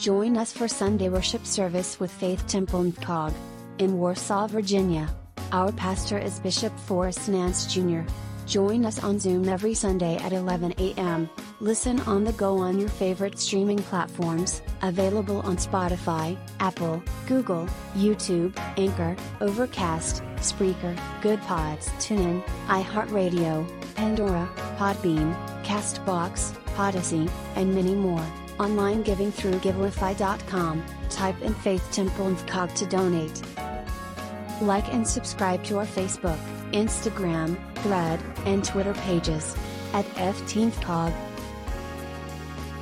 Join us for Sunday worship service with Faith Temple Cog in Warsaw, Virginia. Our pastor is Bishop Forrest Nance Jr. Join us on Zoom every Sunday at 11 a.m. Listen on the go on your favorite streaming platforms, available on Spotify, Apple, Google, YouTube, Anchor, Overcast, Spreaker, Good Pods, TuneIn, iHeartRadio, Pandora, Podbean, Castbox, Podyssey, and many more. Online giving through Givelify.com. Type in Faith Temple and Cog to donate. Like and subscribe to our Facebook, Instagram, Thread, and Twitter pages at ftnfcog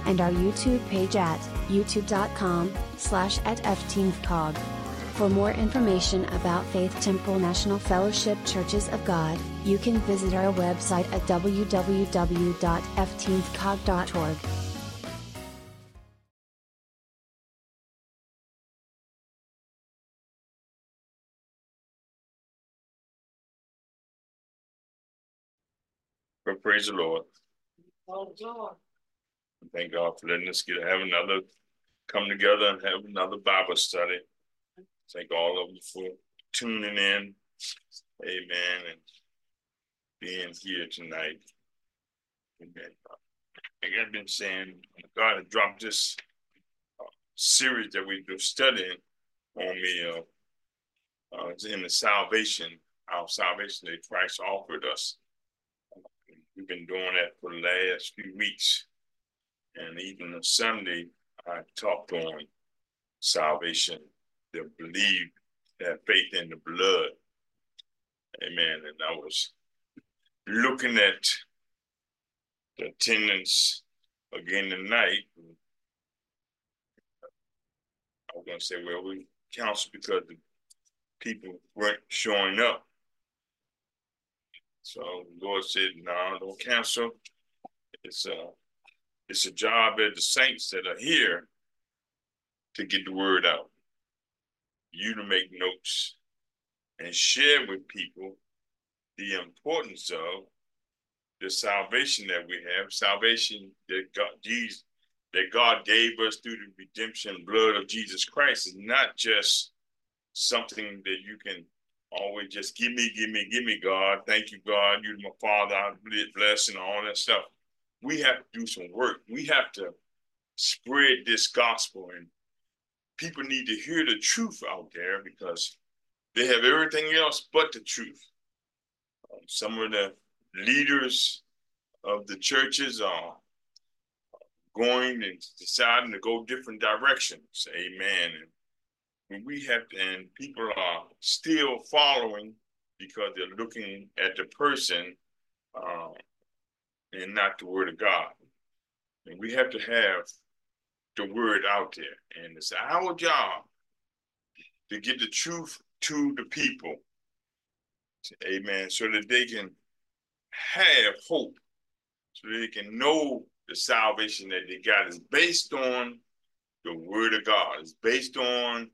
and our YouTube page at youtube.com slash at ftnfcog. For more information about Faith Temple National Fellowship Churches of God, you can visit our website at www.ftnfcog.org. But praise the Lord. Thank God for letting us get to have another come together and have another Bible study. Thank all of you for tuning in. Amen. And being here tonight. Amen. Like I've been saying, God has dropped this uh, series that we've been studying on me uh, uh, in the salvation, our salvation that Christ offered us. We've been doing that for the last few weeks. And even on Sunday, I talked on salvation, the believe, that faith in the blood. Amen. And I was looking at the attendance again tonight. I was going to say, well, we counsel because the people weren't showing up. So the Lord said, no, uh, don't cancel. It's a, it's a job of the saints that are here to get the word out. You to make notes and share with people the importance of the salvation that we have, salvation that God, Jesus, that God gave us through the redemption blood of Jesus Christ is not just something that you can always just give me, give me, give me, God. Thank you, God. You're my Father. I bless and all that stuff. We have to do some work. We have to spread this gospel, and people need to hear the truth out there because they have everything else but the truth. Um, some of the leaders of the churches are going and deciding to go different directions. Amen. And we have and people are still following because they're looking at the person uh, and not the word of God. And we have to have the word out there. And it's our job to get the truth to the people. Amen. So that they can have hope, so they can know the salvation that they got is based on the word of God. It's based on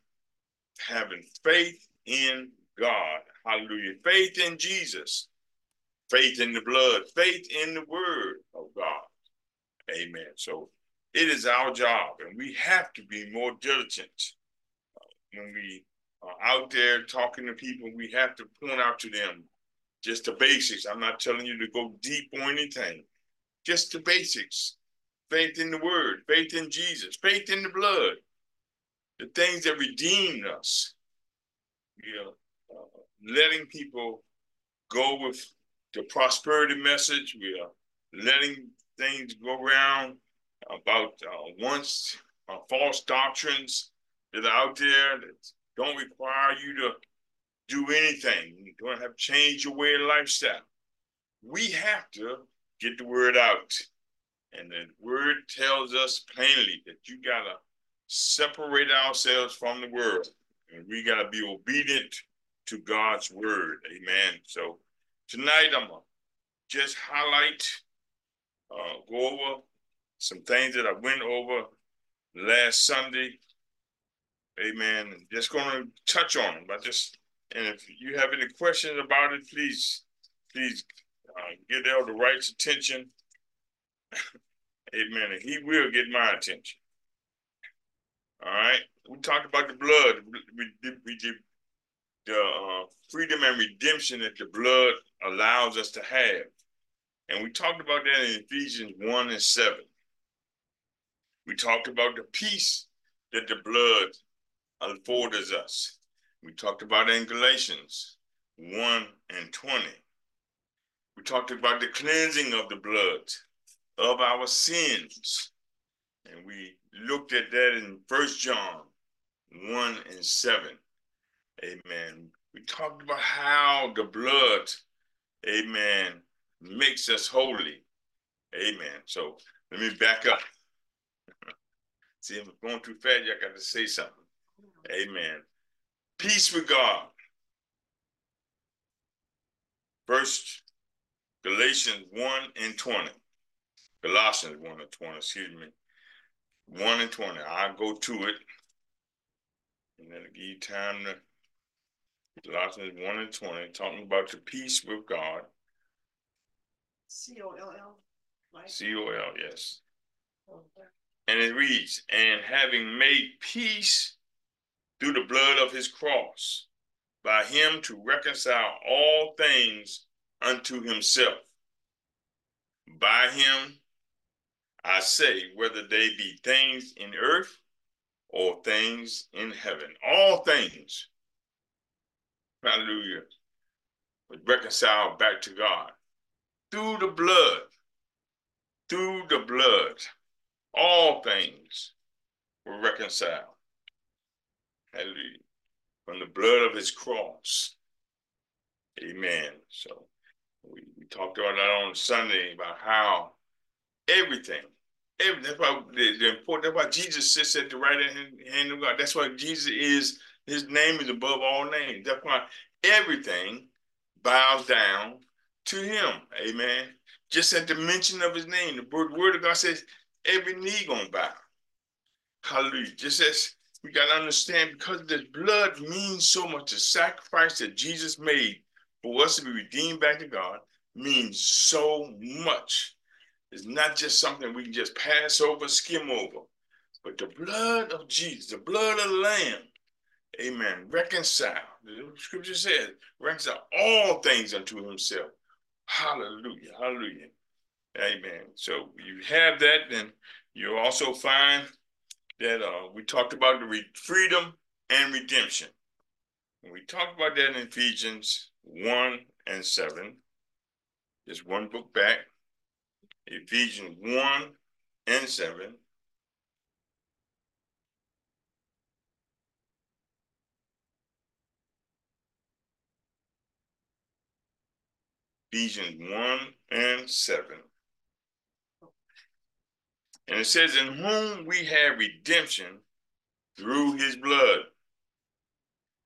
having faith in God. Hallelujah. Faith in Jesus. Faith in the blood. Faith in the word of God. Amen. So it is our job, and we have to be more diligent when we are out there talking to people. We have to point out to them just the basics. I'm not telling you to go deep or anything, just the basics. Faith in the word, faith in Jesus, faith in the blood, the things that redeemed us. You know, uh, letting people go with the prosperity message. We are letting things go around about uh, once uh, false doctrines that are out there that don't require you to do anything. You don't have to change your way of lifestyle. We have to get the word out. And the word tells us plainly that you gotta separate ourselves from the world. And we got to be obedient to God's word. Amen. So tonight I'm going to just highlight, uh, go over some things that I went over last Sunday. Amen. Just going to touch on them. But just, and if you have any questions about it, please, please uh, get Elder Wright's attention. Amen. And he will get my attention. All right. We talked about the blood. We we the uh, freedom and redemption that the blood allows us to have. And we talked about that in Ephesians 1 and 7. We talked about the peace that the blood affords us. We talked about in Galatians 1 and 20. We talked about the cleansing of the blood of our sins. And we looked at that in First John 1 and 7. Amen. We talked about how the blood, amen, makes us holy. Amen. So let me back up. See, I'm going too fast. I got to say something. Amen. Peace with God. First Galatians 1 and 20. Colossians 1 and 20, excuse me. 1 and 20. I'll go to it. And then give you time to Colossians 1 and 20, talking about the peace with God. C O L L. C O L, yes. And it reads, and having made peace through the blood of his cross, by him to reconcile all things unto himself. By him, I say, whether they be things in earth or things in heaven, all things, hallelujah, was reconciled back to God through the blood, through the blood, all things were reconciled. Hallelujah. From the blood of his cross. Amen. So we, we talked about that on Sunday about how everything, that's why the, the important that's why Jesus sits at the right hand, hand of God. That's why Jesus is his name is above all names. That's why everything bows down to him. Amen. Just at the mention of his name, the word, word of God says, every knee gonna bow. Hallelujah. Just as we gotta understand because this blood means so much. The sacrifice that Jesus made for us to be redeemed back to God means so much. It's not just something we can just pass over, skim over, but the blood of Jesus, the blood of the Lamb, amen, reconcile. The scripture says, reconcile all things unto himself. Hallelujah, hallelujah. Amen. So you have that, then you'll also find that uh, we talked about the freedom and redemption. we talked about that in Ephesians 1 and 7. Just one book back. Ephesians 1 and 7. Ephesians 1 and 7. And it says, In whom we have redemption through his blood,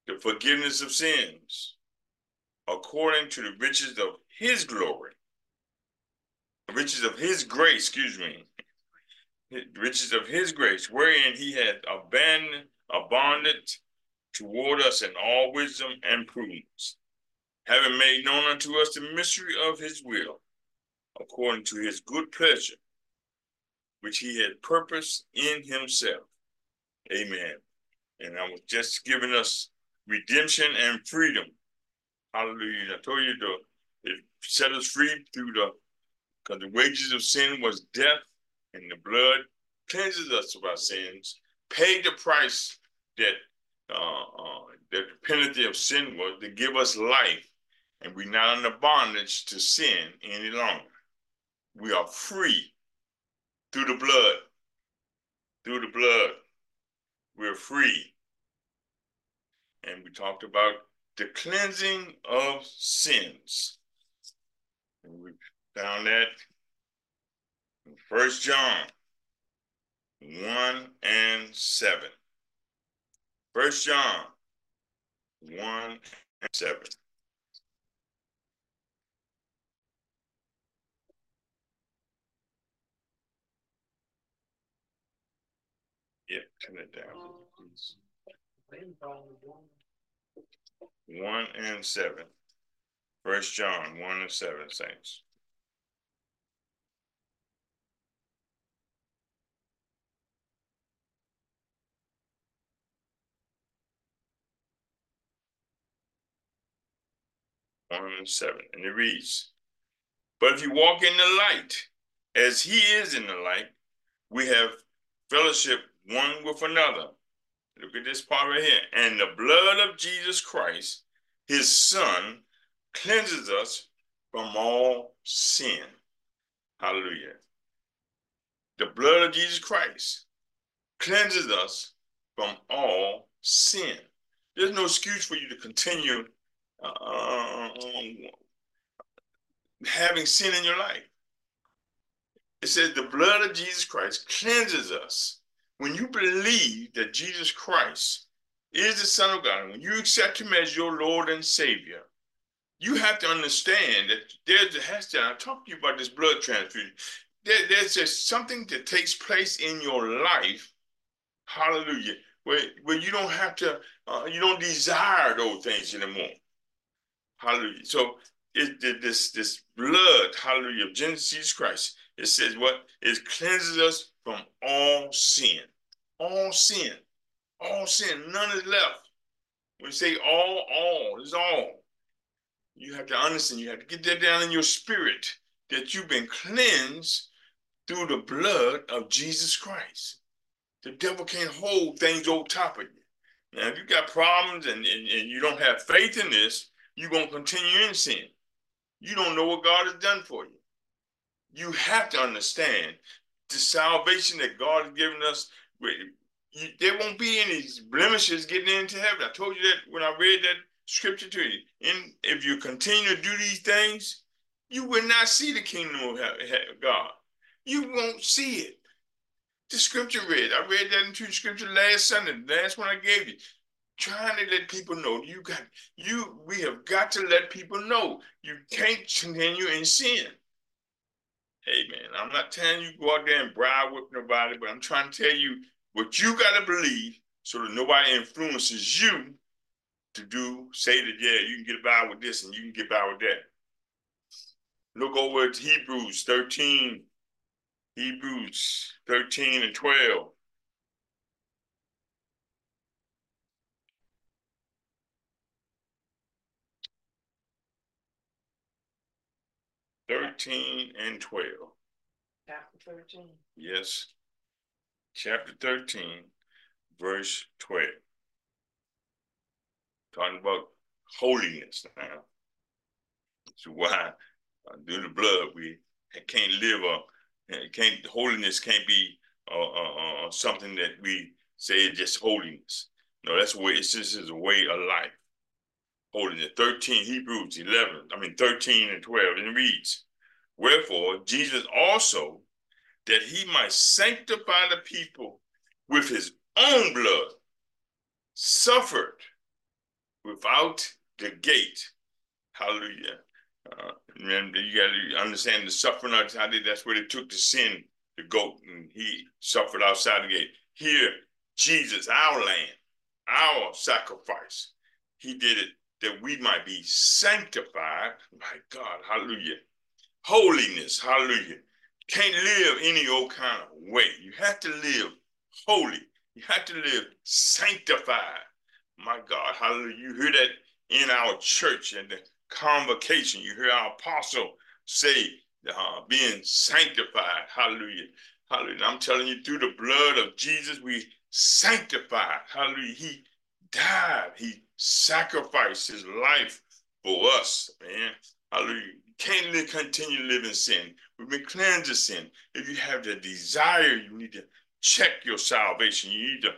the forgiveness of sins, according to the riches of his glory, riches of his grace, excuse me, riches of his grace, wherein he hath abandoned, abounded toward us in all wisdom and prudence, having made known unto us the mystery of his will, according to his good pleasure, which he had purposed in himself. Amen. And I was just giving us redemption and freedom Hallelujah. I told you to set us free through the because the wages of sin was death, and the blood cleanses us of our sins, paid the price that uh, uh, that the penalty of sin was to give us life, and we're not under bondage to sin any longer. We are free through the blood. Through the blood, we're free. And we talked about the cleansing of sins. Found that First John 1 and 7. First John 1 and 7. Yep, turn it down, please. 1 and 7. First John 1 and 7, saints. 1 and 7. And it reads, But if you walk in the light, as he is in the light, we have fellowship one with another. Look at this part right here. And the blood of Jesus Christ, his son, cleanses us from all sin. Hallelujah. The blood of Jesus Christ cleanses us from all sin. There's no excuse for you to continue uh, having sin in your life. It says the blood of Jesus Christ cleanses us. When you believe that Jesus Christ is the Son of God, when you accept Him as your Lord and Savior, you have to understand that there's a has to. I talked to you about this blood transfusion. There, there's just something that takes place in your life. Hallelujah. Where, where you don't have to, uh, you don't desire those things anymore. Hallelujah. So it, this this blood, hallelujah, of Jesus Christ, it says what? It cleanses us from all sin. All sin. All sin. None is left. You say all, all is all. You have to understand, you have to get that down in your spirit that you've been cleansed through the blood of Jesus Christ. The devil can't hold things on top of you. Now, if you got problems and, and, and you don't have faith in this, you're going to continue in sin. You don't know what God has done for you. You have to understand the salvation that God has given us. There won't be any blemishes getting into heaven. I told you that when I read that scripture to you. And if you continue to do these things, you will not see the kingdom of God. You won't see it. The scripture read. I read that into the scripture last Sunday, the last one I gave you trying to let people know. You got you we have got to let people know. You can't continue in sin. Amen i'm not telling you go out there and bribe with nobody but i'm trying to tell you what you got to believe so that nobody influences you to do say that yeah you can get by with this and you can get by with that. Look over at hebrews 13 hebrews 13 and 12 13 and 12. Chapter 13. Yes. Chapter 13, verse 12. Talking about holiness now. So why uh, through the blood we can't live a can't holiness can't be uh, uh, uh, something that we say is just holiness. No, that's way it's just is a way of life holding it. 13 Hebrews 11, I mean 13 and 12, and it reads, Wherefore Jesus also, that he might sanctify the people with his own blood, suffered without the gate. Hallelujah. Uh, remember, you got to understand the suffering outside. That's where they took the sin, the goat, and he suffered outside the gate. Here, Jesus, our lamb, our sacrifice, he did it that we might be sanctified. My God, hallelujah. Holiness, hallelujah. Can't live any old kind of way. You have to live holy. You have to live sanctified. My God, hallelujah. You hear that in our church and the convocation. You hear our apostle say, uh, being sanctified. Hallelujah. Hallelujah. I'm telling you, through the blood of Jesus, we sanctified. Hallelujah. He died. He sacrificed his life for us, man. Hallelujah. You can't live, continue to live in sin. We've been cleansed of sin. If you have the desire, you need to check your salvation. You need to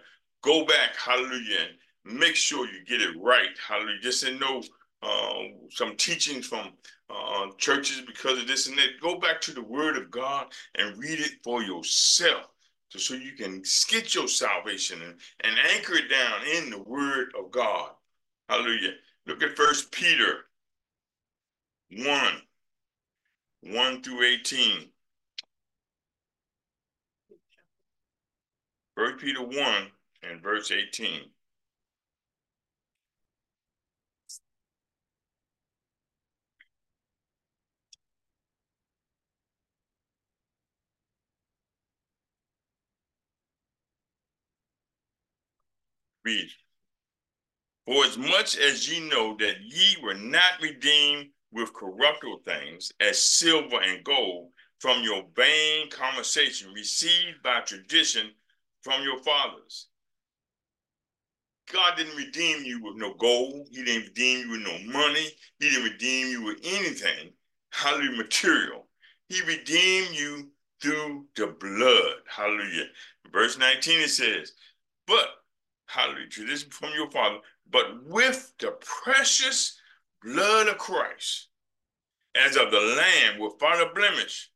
go back, hallelujah, and make sure you get it right. Hallelujah. Just and know uh, some teachings from uh, churches because of this and that. Go back to the word of God and read it for yourself so you can get your salvation and, and anchor it down in the word of God. Hallelujah. Look at First Peter 1, 1 through 18. First Peter 1 and verse 18. Read. For as much as ye know that ye were not redeemed with corruptible things, as silver and gold, from your vain conversation received by tradition from your fathers. God didn't redeem you with no gold. He didn't redeem you with no money. He didn't redeem you with anything, hallelujah, material. He redeemed you through the blood. Hallelujah. Verse 19 it says, But, hallelujah, tradition from your father, but with the precious blood of Christ, as of the Lamb without a blemish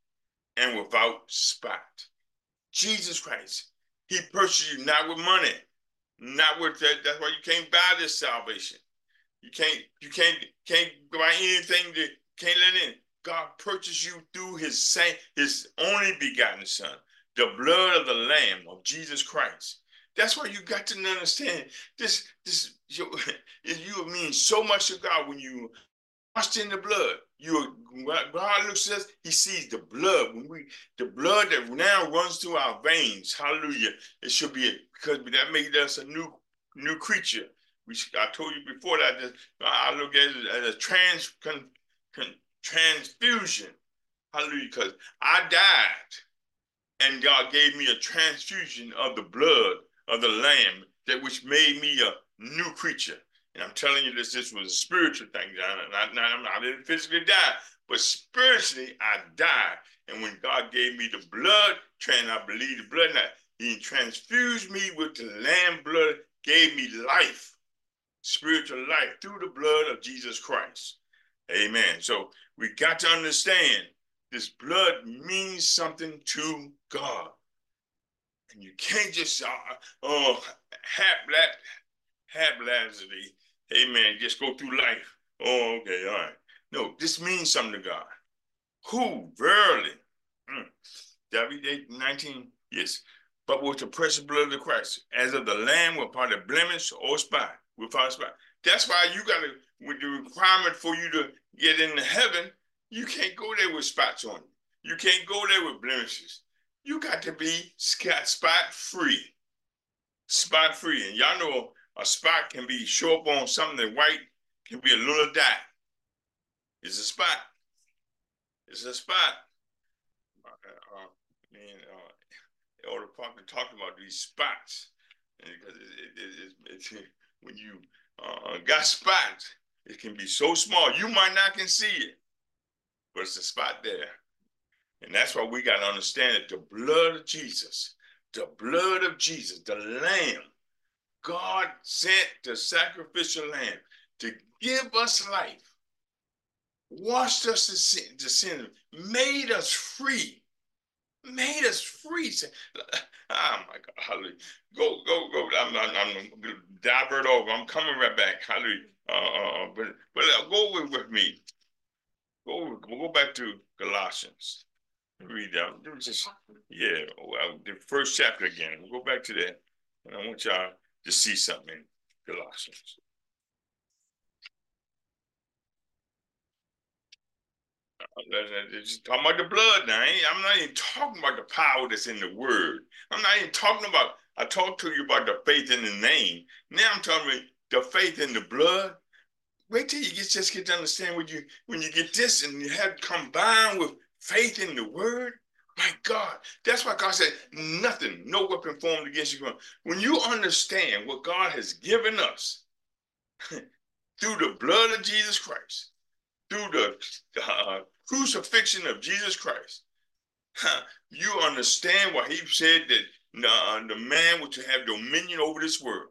and without spot. Jesus Christ. He purchased you not with money, not with that. That's why you can't buy this salvation. You can't, you can't, can't buy anything that can't let in. God purchased you through his same, his only begotten son, the blood of the Lamb of Jesus Christ. That's why you got to understand this, this you, you mean so much to God when you washed in the blood. You God looks at us, he sees the blood. When we the blood that now runs through our veins, hallelujah. It should be because that makes us a new new creature. We I told you before that, I look at it as a trans con, con, transfusion. Hallelujah. Because I died and God gave me a transfusion of the blood of the Lamb that which made me a new creature. And I'm telling you this, this was a spiritual thing. I, I, I didn't physically die, but spiritually I died. And when God gave me the blood, trans, I believe the blood, now, he transfused me with the lamb blood, gave me life, spiritual life through the blood of Jesus Christ. Amen. So we got to understand this blood means something to God. And you can't just, uh, oh, haphazardly Amen. Just go through life. Oh, okay, all right. No, this means something to God. Who verily, mm, David 8, 19, yes, but with the precious blood of the Christ, as of the Lamb without a blemish or spot, without spot. That's why you got to, with the requirement for you to get into heaven, you can't go there with spots on you. You can't go there with blemishes. You got to be spot free. Spot free. And y'all know a spot can be show up on something that white, can be a little dot. It's a spot. It's a spot. Uh, uh, man, uh, Elder Parker talked about these spots because it, it, it, when you uh, got spots, it can be so small you might not can see it, but it's a spot there. And that's why we got to understand that the blood of Jesus, the blood of Jesus, the Lamb, God sent the sacrificial lamb to give us life, washed us to sin, to sin, made us free, made us free. Oh my God, hallelujah. Go, go, go. I'm, I'm, I'm divert over. I'm coming right back. Hallelujah. Uh, uh, uh but but uh, go with, with me. Go, go back to Galatians. Read that. Just, yeah, oh, well, the first chapter again. We'll go back to that. And I want y'all to see something in Colossians. Talking about the blood now. I'm not even talking about the power that's in the word. I'm not even talking about, I talked to you about the faith in the name. Now I'm talking about the faith in the blood. Wait till you get just get to understand when you when you get this and you have combined with faith in the word. My God, that's why God said, nothing, no weapon formed against you. When you understand what God has given us through the blood of Jesus Christ, through the uh, crucifixion of Jesus Christ, you understand why he said that uh, the man was to have dominion over this world.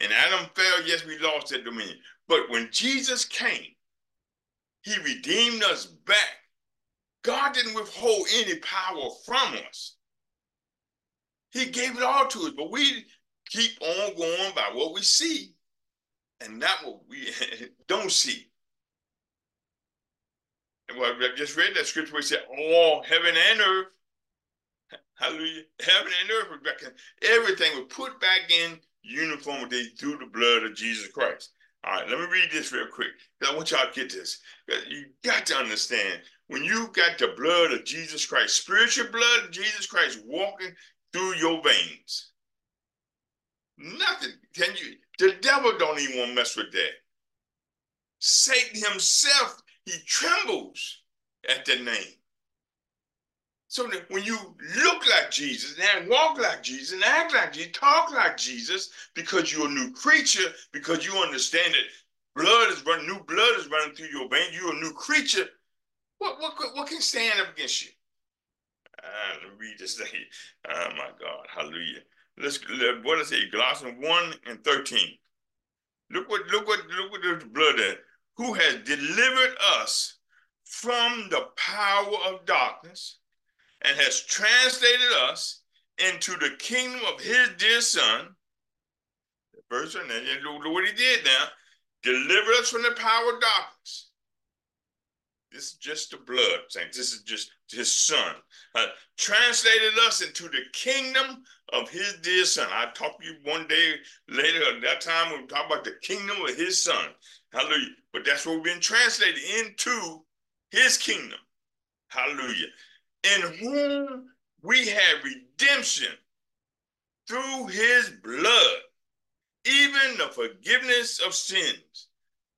And Adam fell, yes, we lost that dominion. But when Jesus came, he redeemed us back God didn't withhold any power from us. He gave it all to us, but we keep on going by what we see and not what we don't see. And what I just read that scripture where it said, all heaven and earth, hallelujah, heaven and earth everything was put back in uniformity through the blood of Jesus Christ. All right, let me read this real quick. I want y'all to get this. You got to understand when you got the blood of Jesus Christ, spiritual blood of Jesus Christ walking through your veins. Nothing. Can you The devil don't even want to mess with that. Satan himself, he trembles at the name. So when you look like Jesus and walk like Jesus and act like Jesus, talk like Jesus, because you're a new creature, because you understand that blood is running, new blood is running through your veins, you're a new creature. What what what can stand up against you? Uh, let me read this thing. Oh my God, hallelujah. Let's what does it? Colossians 1 and 13. Look what look what look what the blood is. Who has delivered us from the power of darkness and has translated us into the kingdom of his dear son. The Verse and look what he did now. Deliver us from the power of darkness. This is just the blood, saints. This is just his son. Uh, translated us into the kingdom of his dear son. I'll talk to you one day later. At that time, we'll talk about the kingdom of his son. Hallelujah. But that's what we've been translated into his kingdom. Hallelujah in whom we have redemption through his blood, even the forgiveness of sins,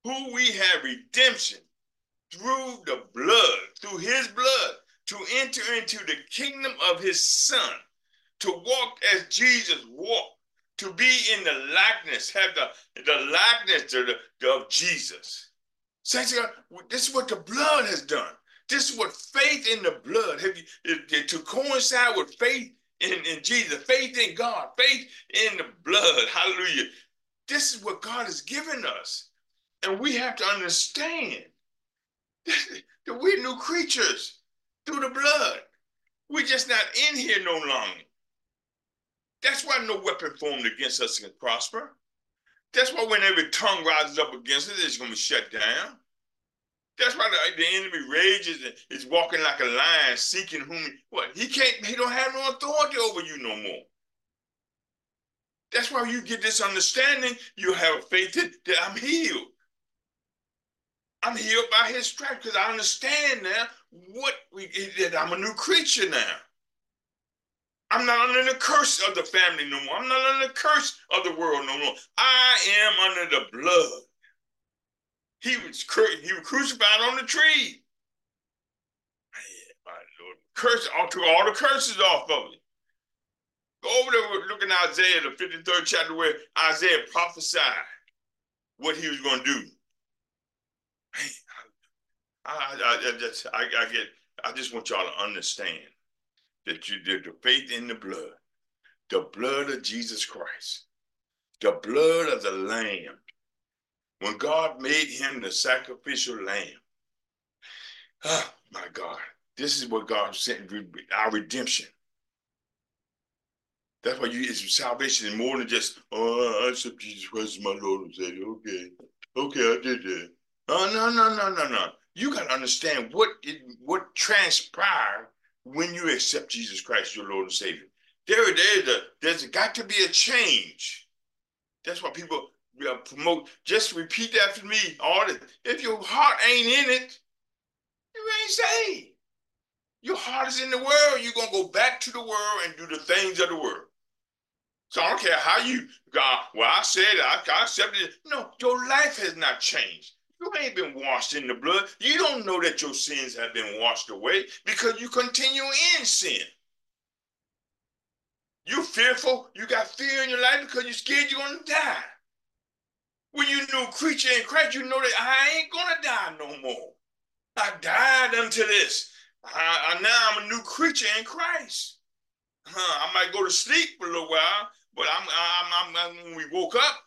who we have redemption through the blood, through his blood, to enter into the kingdom of his son, to walk as Jesus walked, to be in the likeness, have the, the likeness of, the, of Jesus. Saints, this is what the blood has done. This is what faith in the blood, have you, to coincide with faith in, in Jesus, faith in God, faith in the blood. Hallelujah. This is what God has given us. And we have to understand that we're new creatures through the blood. We're just not in here no longer. That's why no weapon formed against us can prosper. That's why when every tongue rises up against us, it's going to be shut down. That's why the, the enemy rages and is walking like a lion, seeking whom what he can't. He don't have no authority over you no more. That's why you get this understanding. You have faith that, that I'm healed. I'm healed by His stripes because I understand now what we that I'm a new creature now. I'm not under the curse of the family no more. I'm not under the curse of the world no more. I am under the blood he was he was crucified on the tree. My Lord, curse all took all the curses off of it. Go over there, look at Isaiah, the 53rd chapter, where Isaiah prophesied what he was going to do. I, I, I, just, I, I get, I just want y'all to understand that you did the faith in the blood, the blood of Jesus Christ, the blood of the Lamb when God made him the sacrificial lamb. Oh my God, this is what God sent our redemption. That's why you is salvation is more than just, oh, I accept Jesus Christ as my Lord and Savior. Okay. Okay, I did that. Oh, no, no, no, no, no. You got to understand what it, what transpired when you accept Jesus Christ, your Lord and Savior. There, there's, a, there's got to be a change. That's why people uh, promote. Just repeat after me. All this. If your heart ain't in it, you ain't saved. Your heart is in the world. You're gonna go back to the world and do the things of the world. So I don't care how you God. Well, I said I, I accepted it. No, your life has not changed. You ain't been washed in the blood. You don't know that your sins have been washed away because you continue in sin. You fearful. You got fear in your life because you're scared you're gonna die. When you new creature in Christ, you know that I ain't gonna die no more. I died unto this. I, I, now I'm a new creature in Christ. Huh, I might go to sleep for a little while, but I'm, I'm, I'm, I'm when we woke up,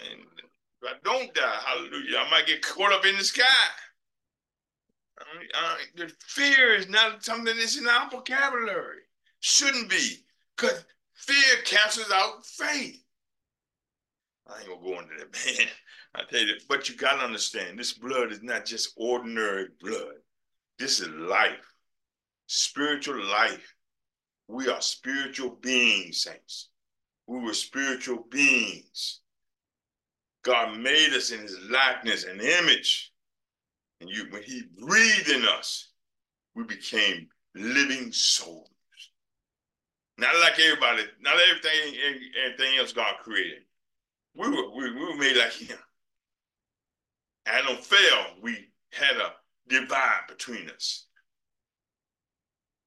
and if I don't die, hallelujah, I might get caught up in the sky. The fear is not something that's in our vocabulary. Shouldn't be, because fear cancels out faith. I ain't gonna go into that, man. I tell you, but you gotta understand, this blood is not just ordinary blood. This is life, spiritual life. We are spiritual beings, saints. We were spiritual beings. God made us in his likeness and image. And you, when he breathed in us, we became living souls. Not like everybody, not everything, everything else God created. We were, we, we were made like him. Adam fell, we had a divide between us.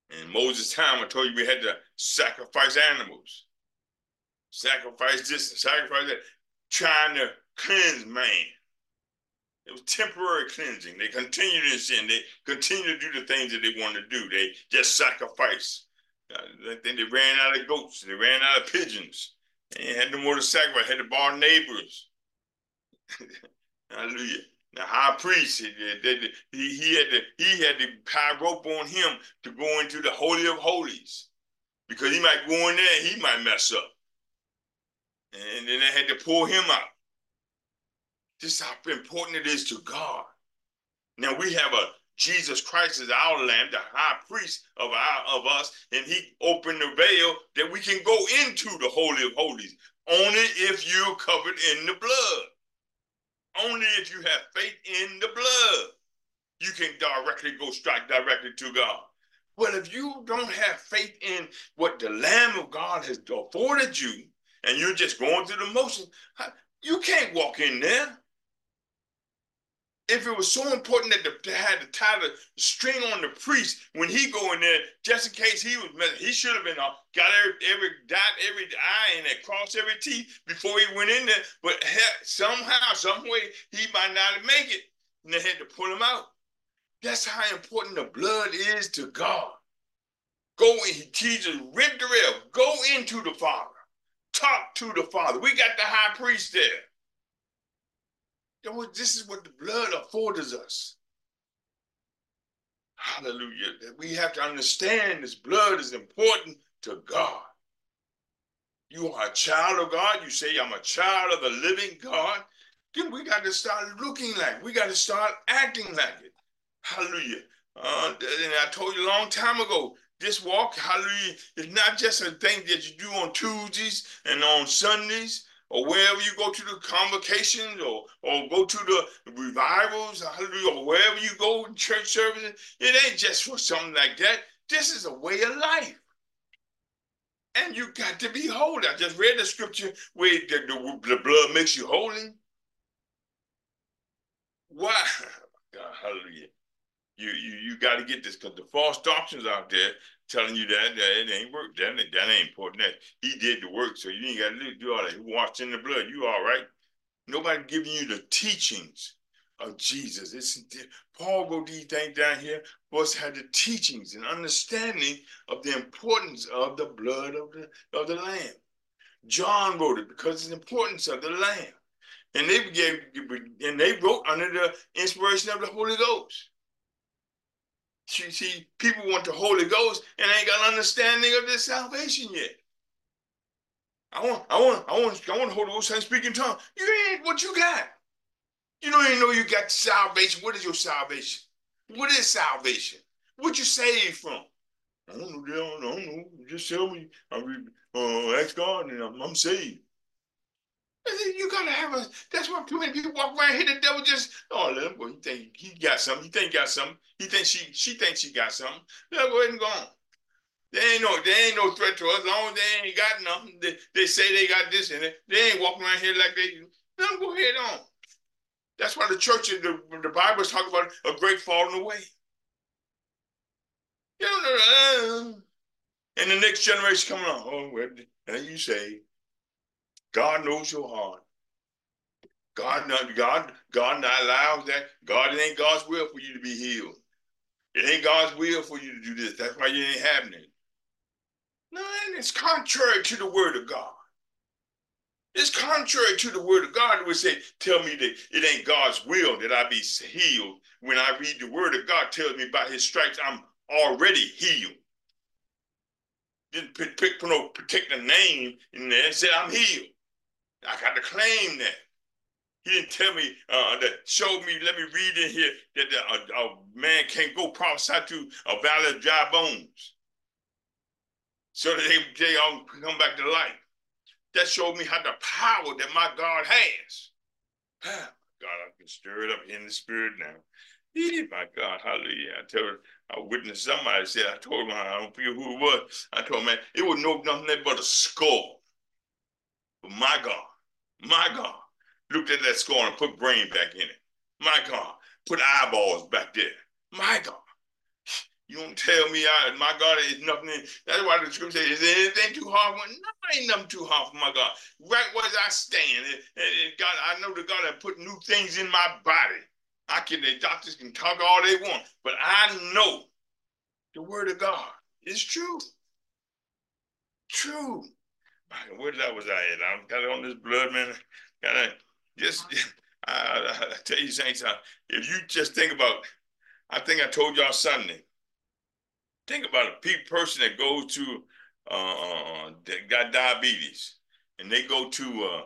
In Moses' time, I told you we had to sacrifice animals. Sacrifice this, sacrifice that, trying to cleanse man. It was temporary cleansing. They continued in sin. They continued to do the things that they wanted to do. They just sacrificed. Uh, then they ran out of goats. They ran out of pigeons. They had no more to sacrifice. Had to borrow neighbors. Hallelujah. The high priest, he, he, he had to he had to tie rope on him to go into the holy of holies, because he might go in there, and he might mess up, and then they had to pull him out. This is how important it is to God. Now we have a Jesus Christ is our Lamb, the high priest of our of us, and he opened the veil that we can go into the holy of holies. Only if you're covered in the blood. Only if you have faith in the blood, you can directly go strike directly to God. Well, if you don't have faith in what the Lamb of God has afforded you, and you're just going through the motions, you can't walk in there. If it was so important that they had to tie the string on the priest when he go in there, just in case he was messing, he should have been uh, got every, every dot, every I, and that cross every T before he went in there. But somehow, some way, he might not make it, and they had to pull him out. That's how important the blood is to God. Go in, Jesus, rent the rail, go into the Father, talk to the Father. We got the high priest there. This is what the blood affords us. Hallelujah. That we have to understand this blood is important to God. You are a child of God. You say, I'm a child of the living God. Then we got to start looking like we got to start acting like it. Hallelujah. Uh, and I told you a long time ago, this walk, hallelujah, is not just a thing that you do on Tuesdays and on Sundays or wherever you go to the convocations or, or go to the revivals, hallelujah, or wherever you go in church services. It ain't just for something like that. This is a way of life. And you got to be holy. I just read the scripture where the, the, the blood makes you holy. Why? God, hallelujah. You, you, you got to get this because the false doctrines out there telling you that, that it ain't work. That, that ain't important. That he did the work, so you ain't got to do all that. He washed in the blood. You all right. Nobody giving you the teachings of Jesus. It's Paul wrote these things down here us have the teachings and understanding of the importance of the blood of the of the Lamb. John wrote it because of the importance of the Lamb. And they gave and they wrote under the inspiration of the Holy Ghost. See, see, people want the Holy Ghost and ain't got an understanding of their salvation yet. I want, I want, I want, I want the Holy Ghost and speak in tongues. You ain't what you got. You don't even know you got salvation. What is your salvation? What is salvation? What you saved from? I don't know. I don't know. Just tell me. I uh, ask God, and I'm, I'm saved. You gotta have a. That's why too many people walk around here. The devil just oh, let him go. He think he got something. He think he got something. He thinks she she thinks she got something. Let go ahead and go on. There ain't no they ain't no threat to us. Long as they ain't got nothing, they, they say they got this and they ain't walking around here like they. Let them go ahead on. That's why the church, the the Bible is talking about a great falling away. You know, uh, and the next generation coming on. Oh, well, you say, God knows your heart. God God, God not allows that. God, it ain't God's will for you to be healed. It ain't God's will for you to do this. That's why you ain't happening. No, it's contrary to the word of God. It's contrary to the word of God. It would say, tell me that it ain't God's will that I be healed. When I read the word of God, tells me by his stripes, I'm already healed. Didn't pick, pick no particular name in there and said, I'm healed. I got to claim that. He didn't tell me uh, that showed me. Let me read in here that the, a, a man can't go prophesy to a valley of dry bones, so that they they all come back to life. That showed me how the power that my God has. God, I can stir it up in the spirit now. my God, hallelujah. I told I witnessed somebody said, I told him, I don't forget who it was. I told him, man, it was no nothing but a skull. My God, my God, looked at that skull and put brain back in it. My God, put eyeballs back there. My God. You don't tell me, I, my God, is nothing. That's why the scripture says, is there anything too hard for? No, ain't nothing too hard for my God. Right where I stand, and, and God, I know that God has put new things in my body. I can, the doctors can talk all they want, but I know the word of God is true. True. Where did I was I at? I got it on this blood, man. Gotta just I, I tell you, saints, if you just think about, I think I told y'all Sunday. Think about a person that goes to uh, uh, that got diabetes, and they go to uh,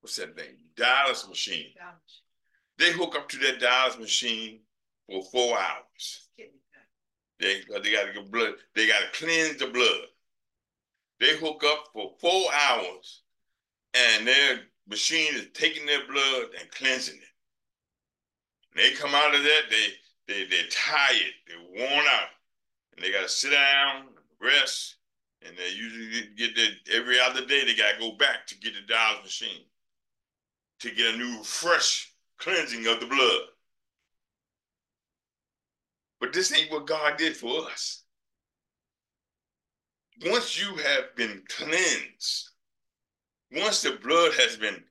what's that thing? Dialysis machine. They hook up to that dialysis machine for four hours. They they got to get blood. They got to cleanse the blood. They hook up for four hours, and their machine is taking their blood and cleansing it. And they come out of that, they they they're tired, they're worn out, and they got to sit down, rest, and they usually get that every other day. They got to go back to get the dialysis machine to get a new fresh cleansing of the blood. But this ain't what God did for us. Once you have been cleansed, once the blood has been,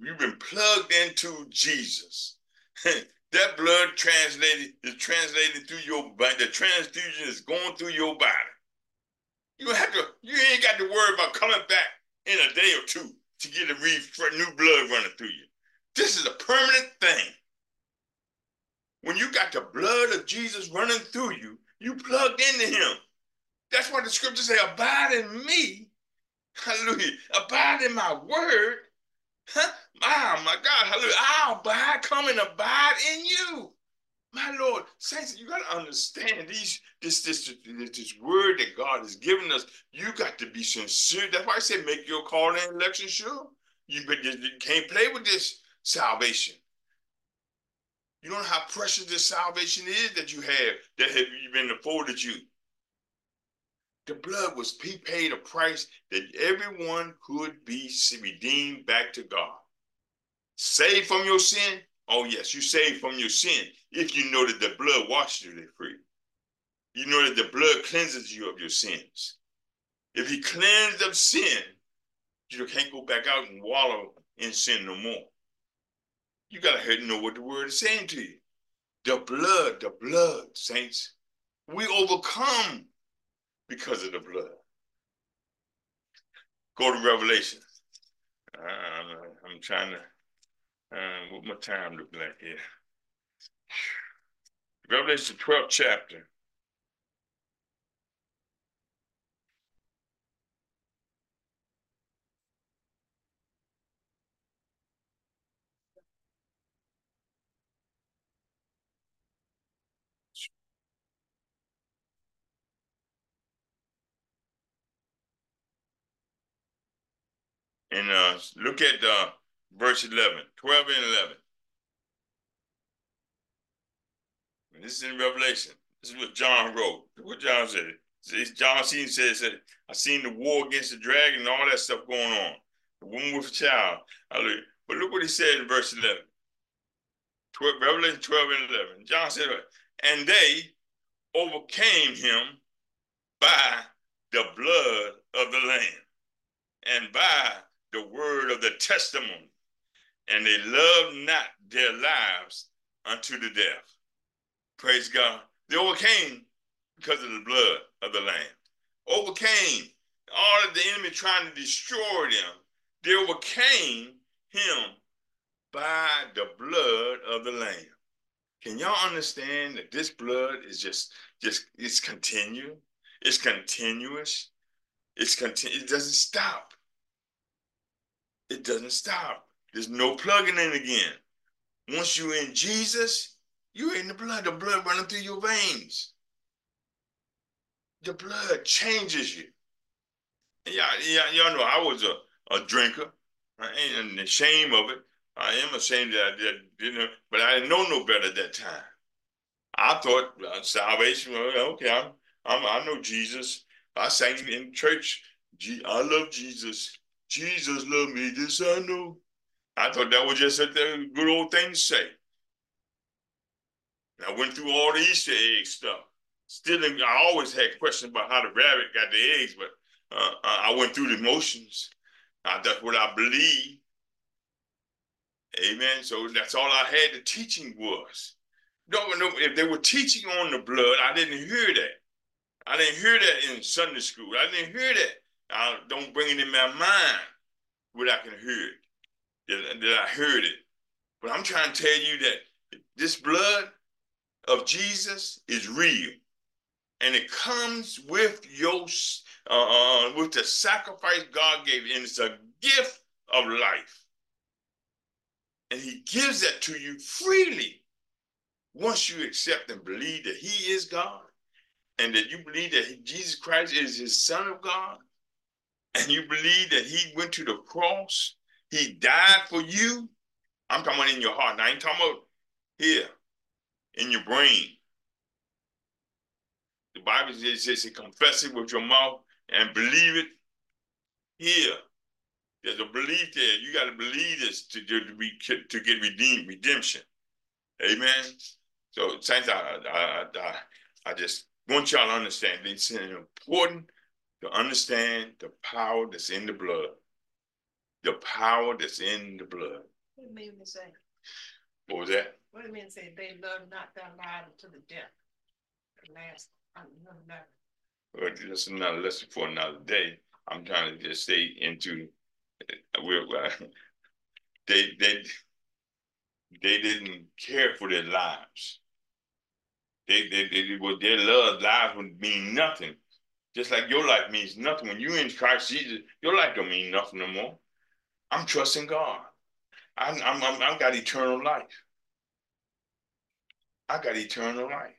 you've been plugged into Jesus, that blood translated is translated through your body. The transfusion is going through your body. You have to, you ain't got to worry about coming back in a day or two to get a new blood running through you. This is a permanent thing. When you got the blood of Jesus running through you, you plugged into him. That's why the scriptures say, abide in me. Hallelujah. Abide in my word. Huh? Oh my God, hallelujah. I'll abide, come and abide in you. My Lord, saints, you got to understand these this, this this this word that God has given us. You got to be sincere. That's why I said make your call and election sure. You, you can't play with this salvation. You don't know how precious this salvation is that you have, that have been afforded you. The blood was, he paid a price that everyone could be redeemed back to God. Saved from your sin? Oh, yes, you saved from your sin if you know that the blood washes you free. You know that the blood cleanses you of your sins. If you cleansed of sin, you can't go back out and wallow in sin no more. You got to know what the word is saying to you. The blood, the blood, saints. We overcome because of the blood. Go to Revelation. Uh, I'm trying to, uh, what my time look like here? Revelation 12th chapter. And uh, look at uh, verse 11, 12 and 11. And this is in Revelation. This is what John wrote. What John said. John seen says that I seen the war against the dragon and all that stuff going on. The woman with a child. Hallelujah. But look what he said in verse 11. 12, Revelation 12 and 11. John said, and they overcame him by the blood of the Lamb and by the word of the testimony, and they loved not their lives unto the death. Praise God. They overcame because of the blood of the Lamb. Overcame all of the enemy trying to destroy them. They overcame him by the blood of the Lamb. Can y'all understand that this blood is just, just it's continual, it's continuous, it's continu- it doesn't stop it doesn't stop. There's no plugging in again. Once you're in Jesus, you're in the blood, the blood running through your veins. The blood changes you. Yeah, yeah, y'all know I was a, a drinker, and the shame of it. I am ashamed that I did, know, but I didn't know no better at that time. I thought uh, salvation. Okay, I'm, I'm I know Jesus. I sang in church. I love Jesus. Jesus love me. This I know. I thought that was just a good old thing to say. I went through all the Easter egg stuff. Still, I always had questions about how the rabbit got the eggs, but uh, I went through the motions. Uh, that's what I believe. Amen. So that's all I had. The teaching was. No, no, if they were teaching on the blood, I didn't hear that. I didn't hear that in Sunday school. I didn't hear that. I don't bring it in my mind what I can hear it, that, that I heard it. But I'm trying to tell you that this blood of Jesus is real. And it comes with your uh, uh, with the sacrifice God gave, and it's a gift of life. And He gives that to you freely once you accept and believe that He is God, and that you believe that Jesus Christ is His Son of God, and you believe that He went to the cross, He died for you. I'm talking in your heart. Now, I ain't talking about here in your brain. The Bible says, says confess it with your mouth and believe it here. There's a belief there. You got to believe this to, to, be, to get redeemed, redemption. Amen. So, saints, I, I, I, I just want y'all to understand it's important to understand the power that's in the blood. The power that's in the blood. What do you mean to say? What was that? What do you mean to say they love not their lives to the death? The last, well, that's another lesson for another day. I'm trying to just stay into we're, uh, they they they didn't care for their lives. They they, they well, their love lives would mean nothing. Just like your life means nothing. When you're in Christ Jesus, your life don't mean nothing no more. I'm trusting God. I'm, I'm, I'm, I've got eternal life. I got eternal life.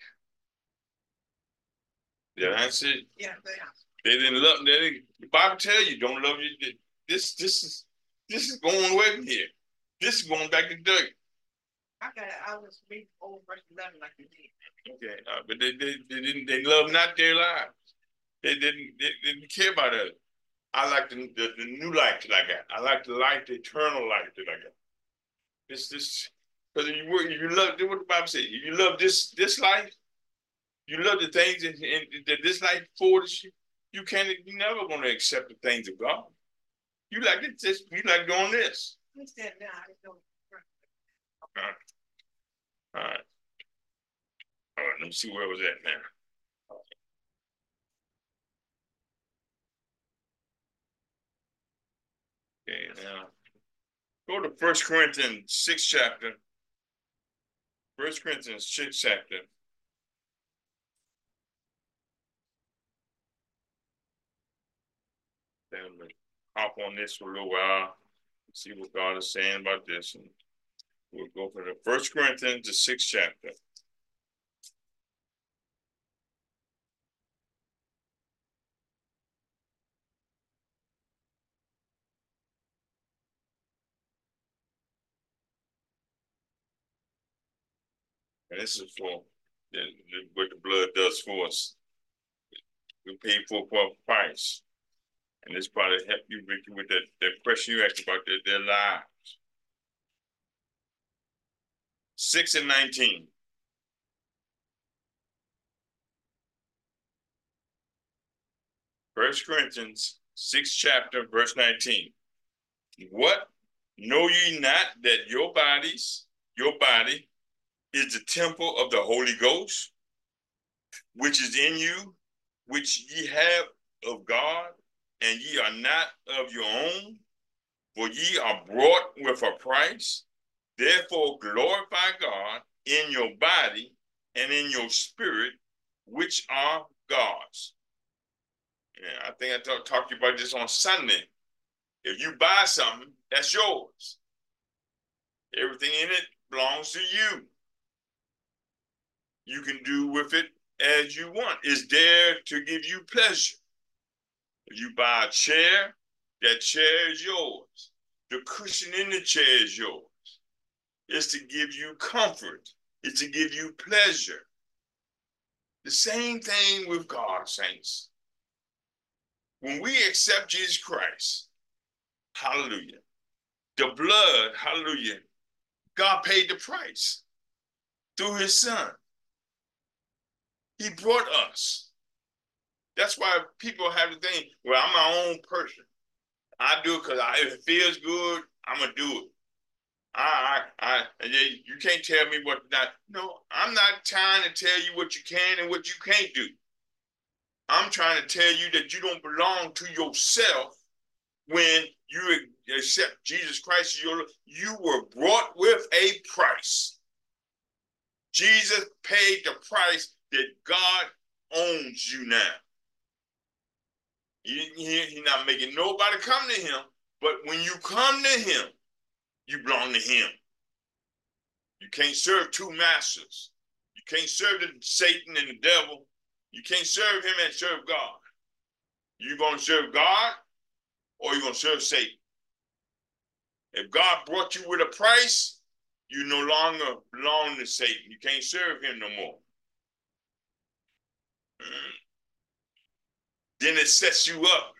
Yeah, that's it. Yeah, they, they didn't love. They, the Bible tell you don't love you. This this is this is going away from here. This is going back to dirt. I got I was reading old verse eleven like you did. Okay, uh, but they, they they didn't they love not their lives. They didn't they didn't care about it. I like the, the, the new life that I got. I like the life, the eternal life that I got. This this because you you love what the Bible says. You love this this life. You love the things in, in, that this life affords you. You can't. You're never going to accept the things of God. You like it. Just you like doing this. What's that now? All right. All right. All right. Let me see where I was at now. Okay, now go to First Corinthians 6 chapter. First Corinthians 6 chapter. Then hop on this for a little while, see what God is saying about this. And we'll go for the First Corinthians, the sixth chapter. And this is for what the blood does for us. We pay for a price. And this probably help you, Ricky, with that, that question you asked about their, their lives. 6 and 19. First Corinthians 6 chapter, verse 19. What know ye not that your bodies, your body, is the temple of the Holy Ghost, which is in you, which ye have of God, and ye are not of your own, for ye are brought with a price. Therefore glorify God in your body and in your spirit, which are God's. Yeah, I think I talked talk to you about this on Sunday. If you buy something, that's yours. Everything in it belongs to you. You can do with it as you want. It's there to give you pleasure. If you buy a chair, that chair is yours. The cushion in the chair is yours. It's to give you comfort. It's to give you pleasure. The same thing with God, saints. When we accept Jesus Christ, hallelujah, the blood, hallelujah, God paid the price through his son. He brought us. That's why people have the thing, well, I'm my own person. I do it because if it feels good, I'm gonna do it. I, I, I, you can't tell me what not. No, I'm not trying to tell you what you can and what you can't do. I'm trying to tell you that you don't belong to yourself when you accept Jesus Christ. as Your, you were brought with a price. Jesus paid the price that God owns you now. He, he, he's not making nobody come to him, but when you come to him, you belong to him. You can't serve two masters. You can't serve the Satan and the devil. You can't serve him and serve God. You're going to serve God or you're going to serve Satan. If God brought you with a price, you no longer belong to Satan. You can't serve him no more. Then it sets you up.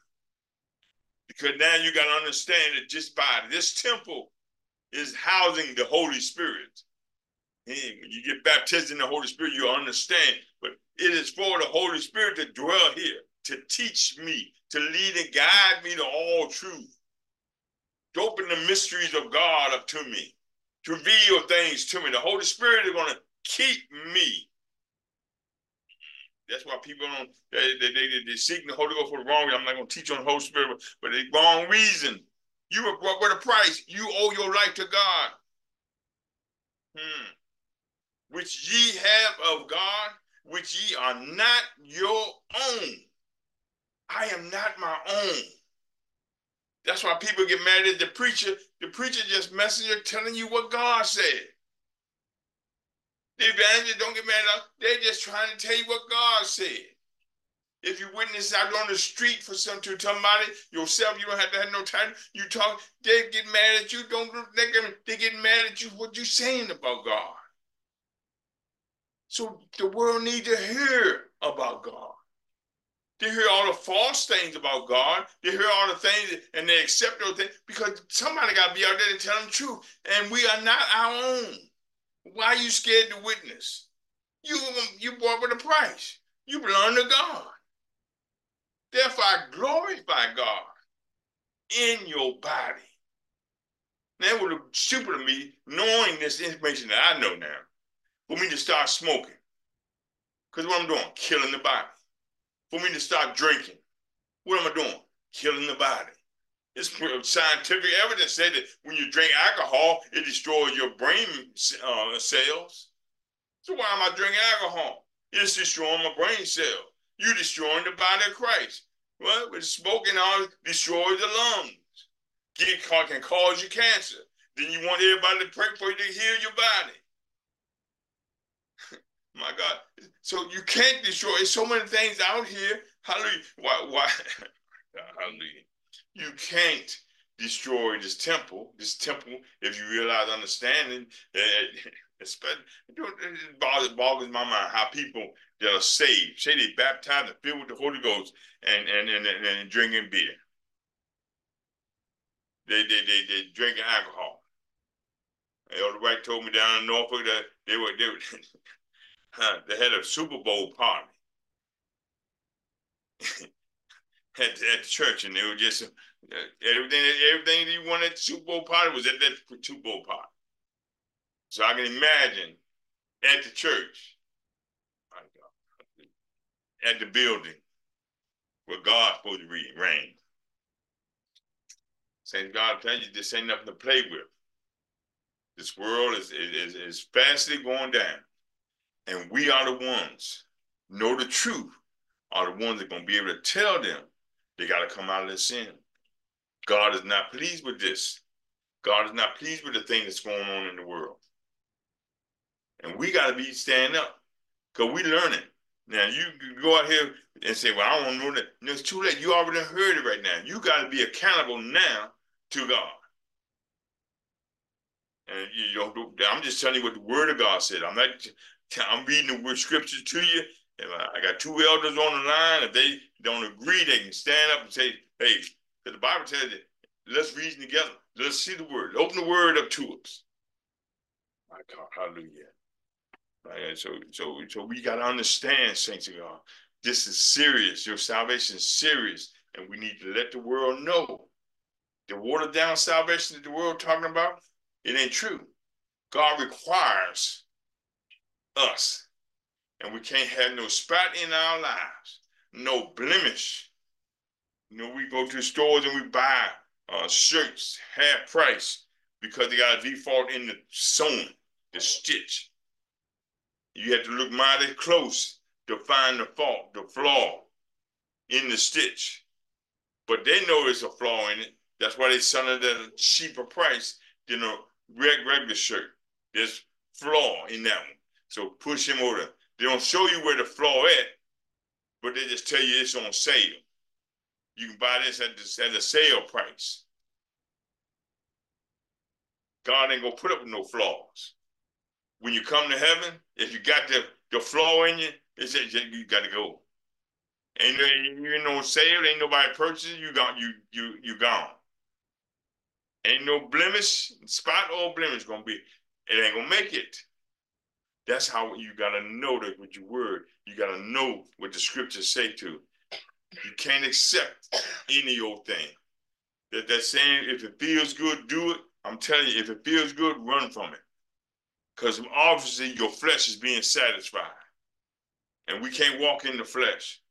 Because now you got to understand that just by this temple is housing the Holy Spirit. And when you get baptized in the Holy Spirit, you understand. But it is for the Holy Spirit to dwell here, to teach me, to lead and guide me to all truth, to open the mysteries of God up to me, to reveal things to me. The Holy Spirit is going to keep me. That's why people don't, they, they, they, they seek the Holy Ghost for the wrong reason. I'm not going to teach on the Holy Spirit, but, the wrong reason. You were brought with a price. You owe your life to God. Hmm. Which ye have of God, which ye are not your own. I am not my own. That's why people get mad at the preacher. The preacher just messenger telling you what God said. The evangelists don't get mad at us. They're just trying to tell you what God said. If you witness out on the street for some to somebody yourself, you don't have to have no time. You talk, they get mad at you. Don't they get, they get mad at you what you saying about God. So the world need to hear about God. They hear all the false things about God. They hear all the things and they accept those things because somebody got to be out there to tell them the truth. And we are not our own. Why are you scared to witness? You you bought with a price. You belong to God. Therefore, I glorify God in your body. Now, it would look stupid to me knowing this information that I know now for me to start smoking. Because what I'm doing, killing the body. For me to start drinking, what am I doing? Killing the body. It's scientific evidence said that when you drink alcohol, it destroys your brain uh, cells. So why am I drinking alcohol? It's destroying my brain cells. You're destroying the body of Christ. Well, with smoking all destroys the lungs. Get can cause you cancer. Then you want everybody to pray for you to heal your body. My God. So you can't destroy. There's so many things out here. Hallelujah. Why? Why? Hallelujah. You can't destroy this temple. This temple, if you realize understanding, eh, eh, especially it bothers, boggles my mind how people that are saved, say they baptized and filled with the Holy Ghost and and and, and, and drinking beer. They they they they drinking alcohol. Elder White told me down in Norfolk that they were they were they had a Super Bowl party at, at the church, and they were just everything everything you wanted at the Super Bowl party was at that Super Bowl party. So I can imagine at the church, at the building where God's supposed to reign. Saying God, tell you this ain't nothing to play with. This world is, is, is fastly going down. And we are the ones, know the truth, are the ones that are going to be able to tell them they got to come out of their sin. God is not pleased with this. God is not pleased with the thing that's going on in the world. And we got to be standing up because we learning. Now you go out here and say, "Well, I don't know that." No, it's too late. You already heard it right now. You got to be accountable now to God. And you know, I'm just telling you what the Word of God said. I'm not. I'm reading the word scriptures to you, I, I got two elders on the line, if they don't agree, they can stand up and say, hey, the Bible tells you, let's reason together. Let's see the word. Open the word up to us. My God, hallelujah. Right? So, so, so we got to understand, saints of God, this is serious. Your salvation is serious, and we need to let the world know. The watered down salvation that the world talking about, it ain't true. God requires us, and we can't have no spot in our lives, no blemish. You know, we go to stores and we buy uh, shirts half price because they got a default in the sewing, the stitch. You have to look mighty close to find the fault, the flaw in the stitch. But they know there's a flaw in it. That's why they sell it at a cheaper price than a regular shirt. There's flaw in that one. So push him over. They don't show you where the flaw at, but they just tell you it's on sale. You can buy this at, this, at a sale price. God ain't gonna put up with no flaws. When you come to heaven, if you got the, the flaw in you, it says you gotta go. Ain't you no sale, ain't nobody purchasing, you gone, you you you gone. Ain't no blemish, spot or blemish gonna be. It ain't gonna make it. That's how you gotta know that with your word. You gotta know what the scriptures say to. You can't accept any old thing. That that saying, if it feels good, do it. I'm telling you, if it feels good, run from it. Because obviously your flesh is being satisfied. And we can't walk in the flesh.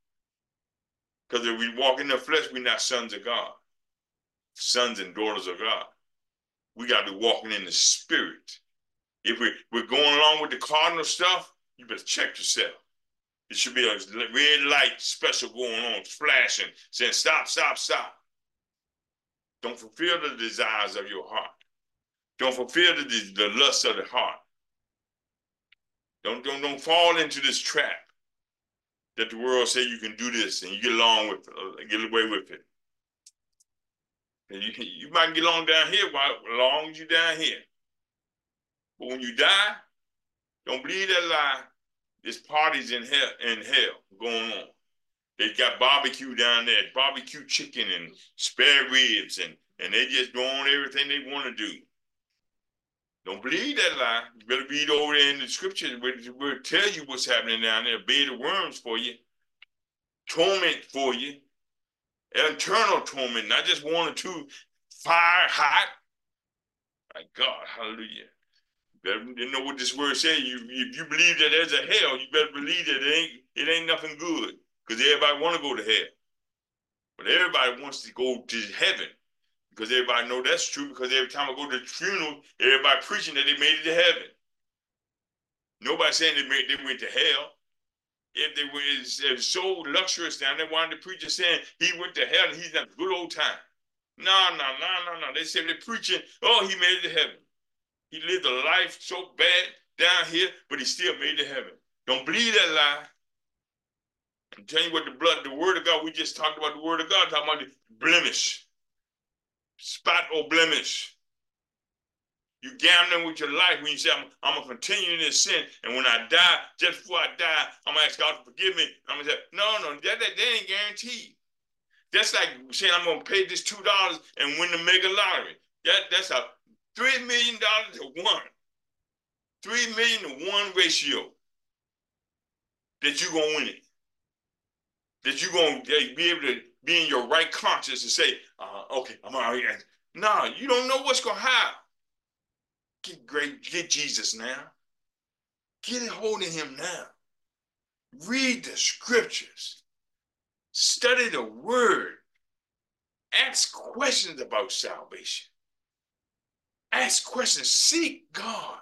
Because if we walk in the flesh, we're not sons of God, sons and daughters of God. We got to be walking in the spirit. If we, we're going along with the cardinal stuff, you better check yourself. It should be a red light special going on, flashing, saying, stop, stop, stop. Don't fulfill the desires of your heart. Don't fulfill the, the lust of the heart. Don't, don't, don't fall into this trap that the world say you can do this and you get along with uh, get away with it. And you, you might get along down here while long as you're down here. But when you die, don't believe that lie. There's parties in hell in hell going on. They got barbecue down there, barbecue chicken and spare ribs, and and they just doing everything they want to do. Don't believe that lie. You better read over there in the scriptures where it will tell you what's happening down there. Bed of worms for you, torment for you, internal torment, not just one or two, fire hot. My God, hallelujah. You know what this word says. You, if you believe that there's a hell, you better believe that it ain't it ain't nothing good. Because everybody want to go to hell. But everybody wants to go to heaven because everybody know that's true because every time I go to the funeral, everybody preaching that they made it to heaven. Nobody saying they made they went to hell. If they were it was so luxurious down there, wanted the preacher saying he went to hell and he's had a good old time. No, no, no, no, no. They said they're preaching, oh, he made it to heaven. He lived a life so bad down here, but he still made it to heaven. Don't believe that lie. I'm telling you what the blood, the word of God, we just talked about the word of God, talking about the blemish spot or blemish. You gambling with your life when you say, I'm, I'm going to continue in this sin. And when I die, just before I die, I'm going to ask God to forgive me. I'm going to say, no, no, that, that, that ain't guaranteed. That's like saying I'm going to pay this $2 and win the mega lottery. That, that's a $3 million to one. 3 million to one ratio that you're going to win it. That you're going to be able to be in your right conscience and say, uh, okay, I'm all right. No, you don't know what's going to happen. Get great, get Jesus now. Get a hold of him now. Read the scriptures. Study the word. Ask questions about salvation. Ask questions. Seek God.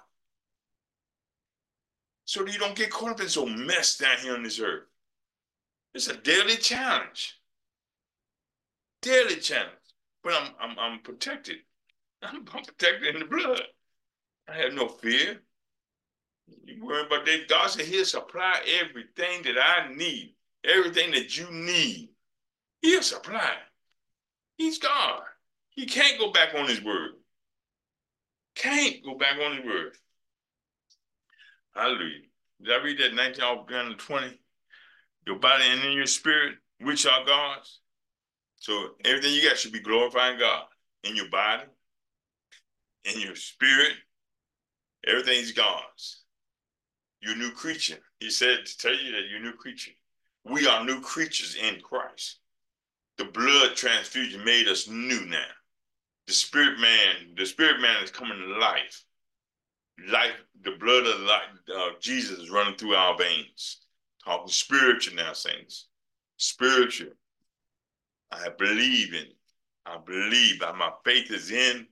So that you don't get caught up in so mess down here on this earth. It's a daily challenge daily challenge. But I'm I'm I'm protected. I'm, I'm protected in the blood. I have no fear. You worry about that. God said he'll supply everything that I need, everything that you need. He'll supply. He's God. He can't go back on his word. Can't go back on his word. Hallelujah. Did I read that 19 20? your body and in your spirit, which are God's. So everything you got should be glorifying God in your body, in your spirit. Everything's God's. You're a new creature. He said to tell you that you're a new creature. We are new creatures in Christ. The blood transfusion made us new now. The spirit man, the spirit man is coming to life. Life, the blood of life, uh, Jesus is running through our veins. Talking spiritual now, saints. Spiritual. I believe in. I believe. that My faith is in.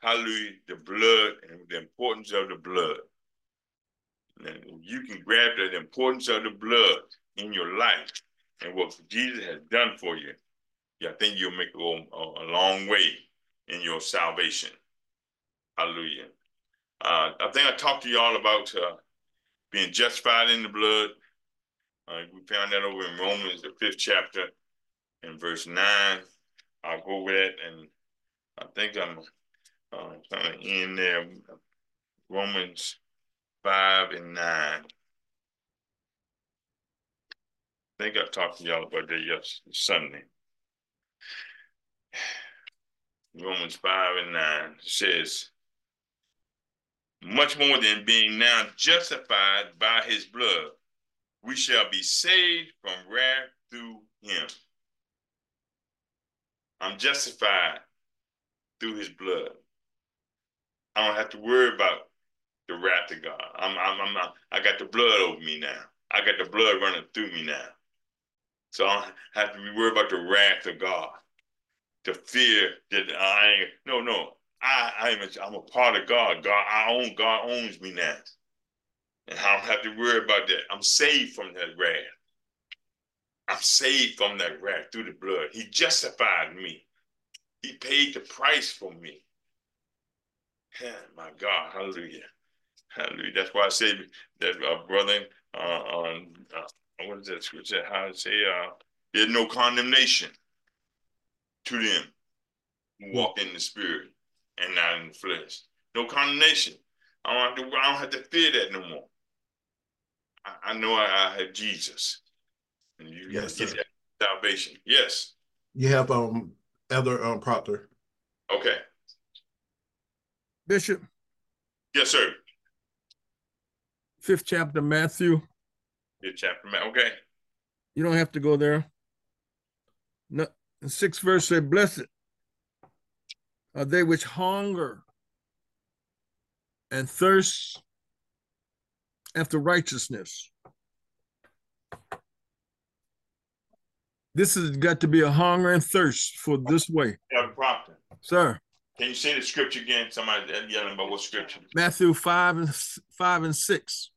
Hallelujah. The blood and the importance of the blood. And you can grab the importance of the blood in your life and what Jesus has done for you. Yeah, I think you'll make a, a, a long way in your salvation. Hallelujah. Uh, I think I talked to y'all about uh, being justified in the blood. Uh, we found that over in Romans, the fifth chapter, in verse 9. I'll go with that, and I think I'm uh, kind of in there. Romans 5 and 9. I think I talked to y'all about that yesterday, Sunday. Romans 5 and 9 says, much more than being now justified by his blood, we shall be saved from wrath through him. I'm justified through his blood. I don't have to worry about the wrath of God. I'm, I'm, I'm not, I got the blood over me now. I got the blood running through me now. So I don't have to be worried about the wrath of God to fear that I no, no, I, I am a, I'm a part of God. God, I own, God owns me now. And I don't have to worry about that. I'm saved from that wrath. I'm saved from that wrath through the blood. He justified me. He paid the price for me. My God, hallelujah. Hallelujah. That's why I say that, uh, brother, uh, um, uh, what is that scripture? How to say, uh, there's no condemnation to them who walk in the spirit and not in the flesh. No condemnation. I don't have to, I don't have to fear that no more. I, I know I, I, have Jesus. And you yes, get that salvation. Yes. You have um Elder um Proctor. Okay. Bishop. Yes, sir. Fifth chapter, Matthew. Fifth chapter, Matthew. okay. You don't have to go there. No, the sixth verse said, Blessed are they which hunger and thirst after righteousness. This has got to be a hunger and thirst for this way. Yeah, Proctor. Sir. Can you say the scripture again? Somebody yelling about what scripture? Matthew 5 and 5 and 6.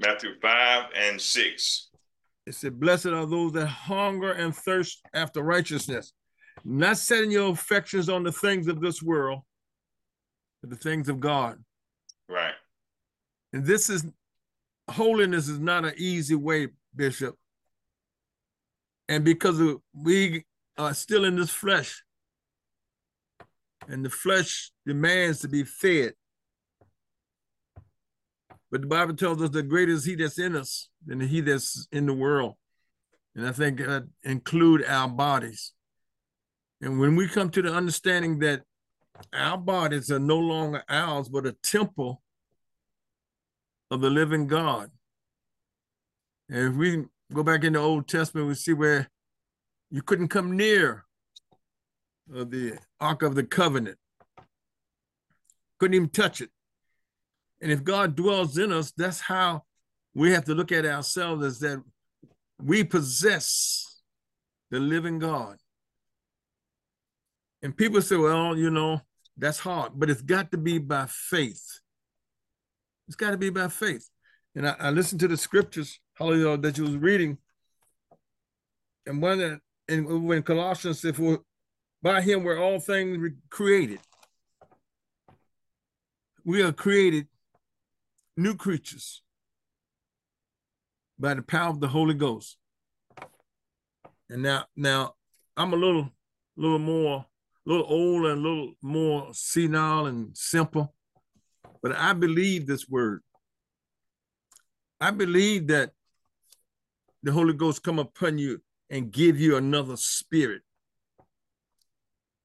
Matthew 5 and 6. It said, Blessed are those that hunger and thirst after righteousness, not setting your affections on the things of this world, but the things of God. Right. And this is holiness is not an easy way, Bishop. And because we are still in this flesh, and the flesh demands to be fed. But the Bible tells us the greater is he that's in us than he that's in the world. And I think that include our bodies. And when we come to the understanding that our bodies are no longer ours, but a temple of the living God. And if we go back in the Old Testament, we see where you couldn't come near uh, the Ark of the Covenant. Couldn't even touch it. And if God dwells in us, that's how we have to look at ourselves is that we possess the living God. And people say, well, you know, that's hard, but it's got to be by faith. It's got to be by faith. And I, I listened to the scriptures, hallelujah, that you was reading. And one that, and when Colossians said, for by him were all things created. We are created new creatures by the power of the Holy Ghost. And now, now I'm a little, little more, a little older and a little more senile and simple, but I believe this word. I believe that the Holy Ghost come upon you and give you another spirit.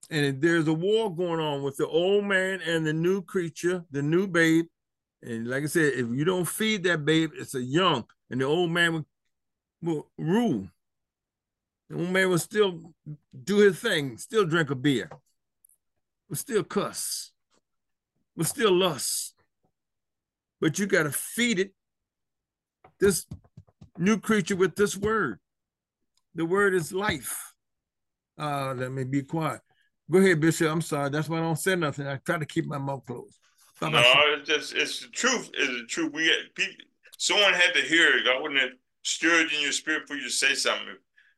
And there's a war going on with the old man and the new creature, the new babe. And like I said, if you don't feed that babe, it's a young, and the old man will, will rule. The old man will still do his thing, still drink a beer, will still cuss, will still lust. But you got to feed it this new creature with this word. The word is life. Uh, let me be quiet. Go ahead, Bishop. I'm sorry. That's why I don't say nothing. I try to keep my mouth closed. No, it's just it's the truth. It's the truth. We had people. Someone had to hear it. I wouldn't have stirred in your spirit for you to say something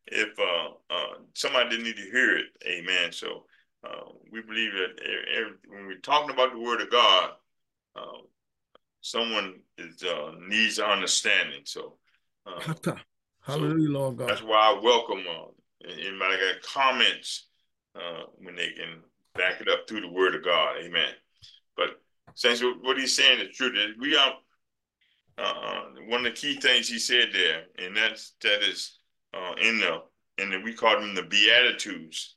if, if uh, uh, somebody didn't need to hear it. Amen. So uh, we believe that every, when we're talking about the Word of God, uh, someone is uh, needs understanding. So uh, Hallelujah, so Lord God. That's why I welcome uh, anybody got comments uh, when they can back it up through the Word of God. Amen. But since what he's saying is true. That we are uh, one of the key things he said there, and that's that is uh, in the and the we call them the Beatitudes.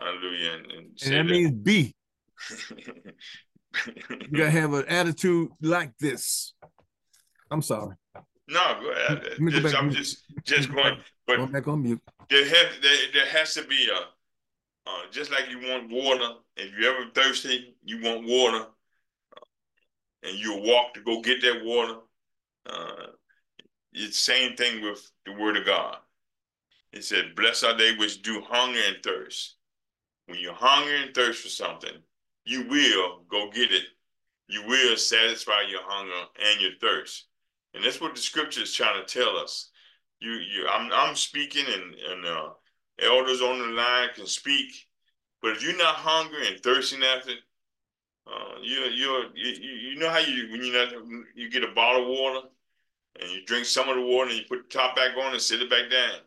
Hallelujah. And, and, and that, that means be. you gotta have an attitude like this. I'm sorry. No, go ahead. Just, I'm just just going, but going back on mute. There has there, there has to be a uh, just like you want water. If you're ever thirsty, you want water, and you walk to go get that water. Uh, it's same thing with the word of God. It said, "Blessed are they which do hunger and thirst." When you hunger and thirst for something, you will go get it. You will satisfy your hunger and your thirst. And that's what the scripture is trying to tell us. You, you, I'm, I'm speaking, and, and uh, elders on the line can speak. But if you're not hungry and thirsting after, uh, you, you, you know how you when you you get a bottle of water and you drink some of the water and you put the top back on and sit it back down.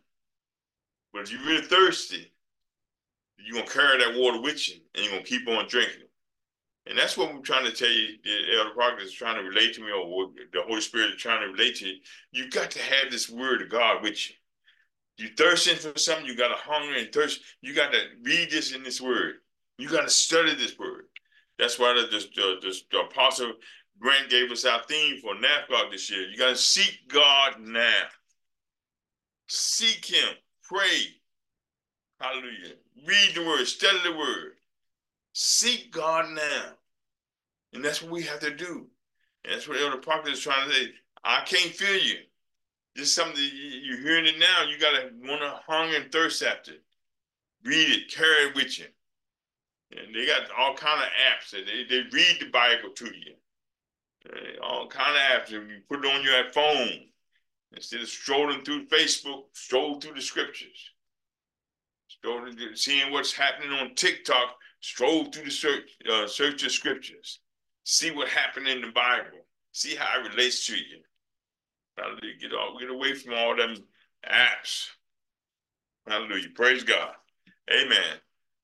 But if you're really thirsty, you're gonna carry that water with you and you're gonna keep on drinking. And that's what we're trying to tell you, the Elder Parker is trying to relate to me, or the Holy Spirit is trying to relate to you. You got to have this word of God with you. You're thirsting for something, you got to hunger and thirst. You got to read this in this word. You got to study this word. That's why the, the, the, the Apostle Grant gave us our theme for NAFGOG this year. You got to seek God now. Seek Him, pray. Hallelujah. Read the word, study the word. Seek God now. And that's what we have to do. And that's what Elder Parker is trying to say. I can't feel you. Just something you're hearing it now. You got to want to hunger and thirst after it. Read it, carry it with you. And they got all kind of apps that they, they read the Bible to you. All kind of apps. You put it on your phone. Instead of strolling through Facebook, stroll through the scriptures. Strolling, seeing what's happening on TikTok, Stroll through the search, uh, search of scriptures. See what happened in the Bible. See how it relates to you. Hallelujah. Get, all, get away from all them apps. Hallelujah. Praise God. Amen.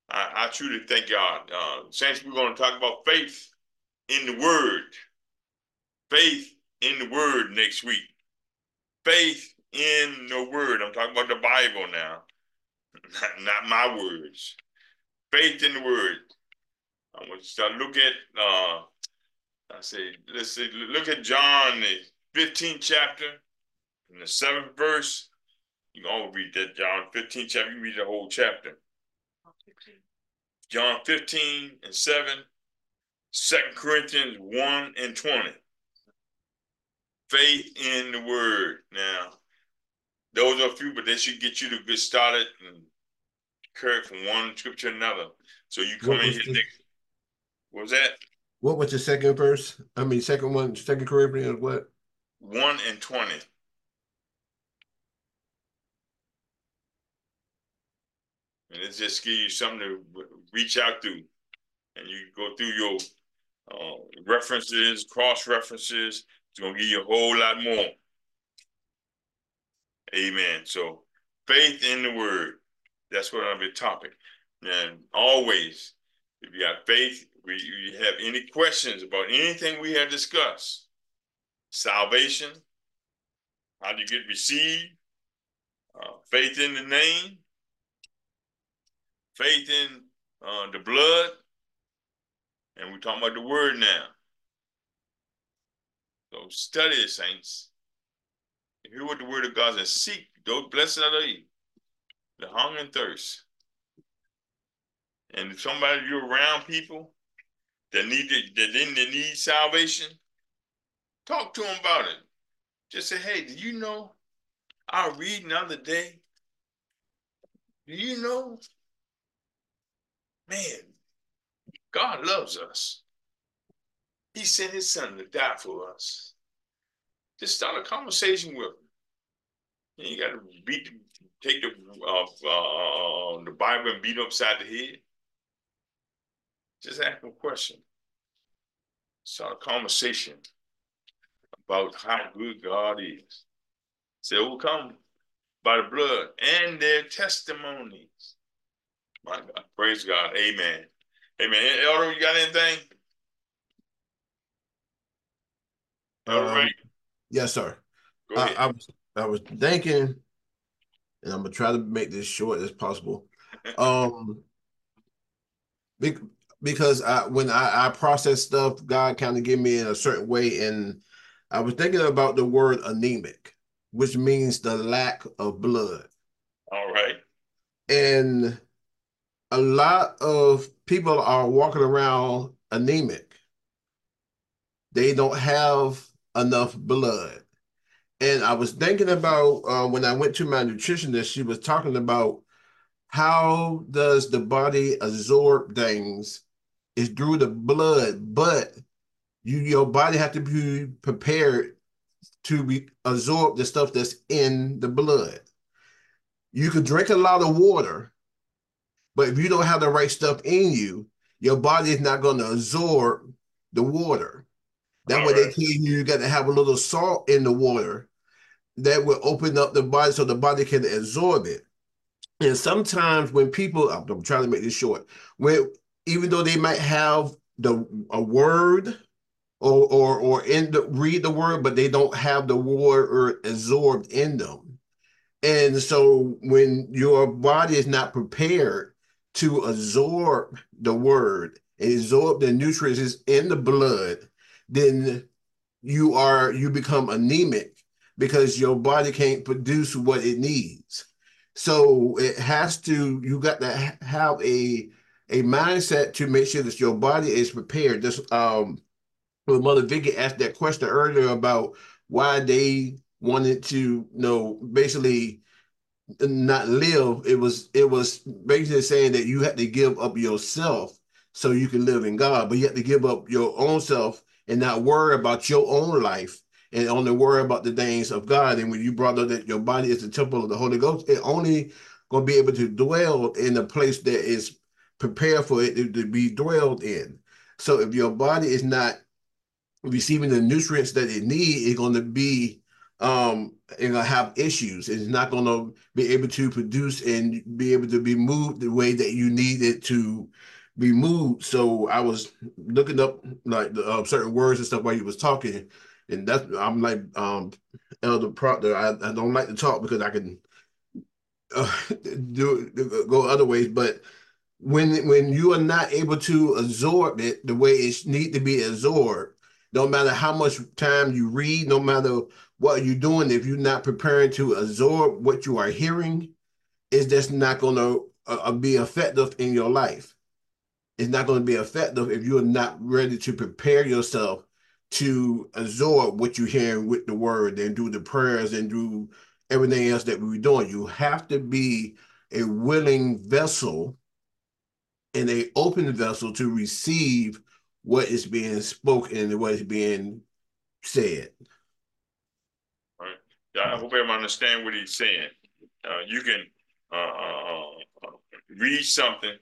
I, I truly thank God. Uh, Saints, we're going to talk about faith in the Word. Faith in the Word next week. Faith in the Word. I'm talking about the Bible now, not, not my words faith in the word. I want you to start look at uh I say let's say look at John the 15th chapter in the seventh verse. You can all read that John 15 chapter, you read the whole chapter. John 15 and 7, 2 Corinthians 1 and 20. Faith in the word. Now, those are a few, but they should get you to get started and carry from one scripture to another. So you come in here the, next. What was that? What was the second verse? I mean, second one, Second Corinthians, what? One and twenty. And it just give you something to reach out to, and you go through your uh, references, cross references. It's gonna give you a whole lot more. Amen. So faith in the word. That's what I'm the topic. And always, if you have faith, we you have any questions about anything we have discussed, salvation, How do you get received? Uh, faith in the name, faith in uh, the blood, and we're talking about the word now. So study it, saints. Hear what the word of God says. Seek those blessed are you, the hunger and thirst. And if somebody you're around people that need to, that then they need salvation, talk to them about it. Just say, hey, do you know? I read another day. Do you know? Man, God loves us. He sent his son to die for us. Just start a conversation with him. You got to beat, take the uh, uh, the Bible and beat upside the head. Just ask him a question. Start a conversation about how good God is. Say, overcome by the blood and their testimonies. My God, praise God. Amen. Amen. Elder, you got anything? Elder Um, Ray, Yes, sir. I. I was I was thinking, and I'm gonna try to make this short as possible. Um, be- because I when I, I process stuff, God kind of give me in a certain way, and I was thinking about the word anemic, which means the lack of blood. All right. And a lot of people are walking around anemic. They don't have enough blood. And I was thinking about uh, when I went to my nutritionist, she was talking about how does the body absorb things is through the blood, but you your body have to be prepared to be absorb the stuff that's in the blood. You could drink a lot of water, but if you don't have the right stuff in you, your body is not going to absorb the water. That's why they Alright. tell you you got to have a little salt in the water that will open up the body so the body can absorb it. And sometimes when people, I'm, I'm trying to make this short, when even though they might have the a word or or or in the read the word, but they don't have the word absorbed in them. And so when your body is not prepared to absorb the word absorb the nutrients in the blood, then you are you become anemic because your body can't produce what it needs. So it has to you got to have a a mindset to make sure that your body is prepared. This um when Mother Vicky asked that question earlier about why they wanted to you know basically not live it was it was basically saying that you had to give up yourself so you can live in god but you have to give up your own self and not worry about your own life and only worry about the things of god. And when you brought up that your body is the temple of the holy ghost it only going to be able to dwell in a place that is prepared for it to, be dwelled in. So if your body is not receiving the nutrients that it needs, it's going to be um and gonna have issues. It's not to be able to produce and be able to be moved the way that you need it to be moved. So I was looking up like the uh, certain words and stuff while you was talking, and that's I'm like um Elder Proctor. I, I don't like to talk because I can uh, do go other ways, but when when you are not able to absorb it the way it need to be absorbed, no matter how much time you read, no matter what you're doing, if you're not preparing to absorb what you are hearing, it's just not going to uh, be effective in your life. It's not going to be effective if you're not ready to prepare yourself to absorb what you're hearing with the word and do the prayers and do everything else that we're doing. You have to be a willing vessel and a open vessel to receive what is being spoken and what is being said. I hope everyone understand what he's saying. Uh, you can uh, uh, uh, read something,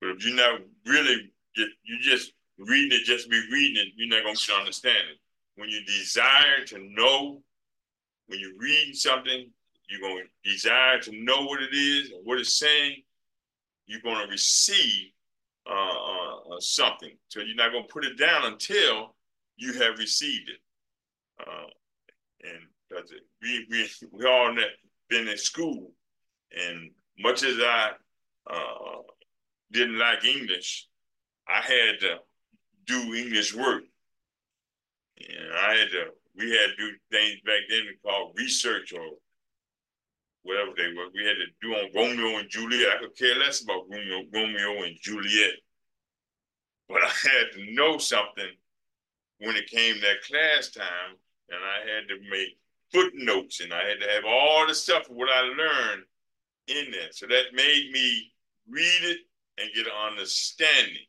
but if you're not really, you you just reading it, just be reading it, you're not going to understand it. When you desire to know, when you're reading something, you're going to desire to know what it is and what it's saying. You're going to receive uh, uh, uh, something. So you're not going to put it down until you have received it. Uh, and because we we we all been in school, and much as I uh, didn't like English, I had to do English work. And I had to, we had to do things back then called research or whatever they were. We had to do on Romeo and Juliet. I could care less about Romeo, Romeo and Juliet. But I had to know something when it came that class time, and I had to make footnotes, and I had to have all the stuff of what I learned in there. So that made me read it and get an understanding.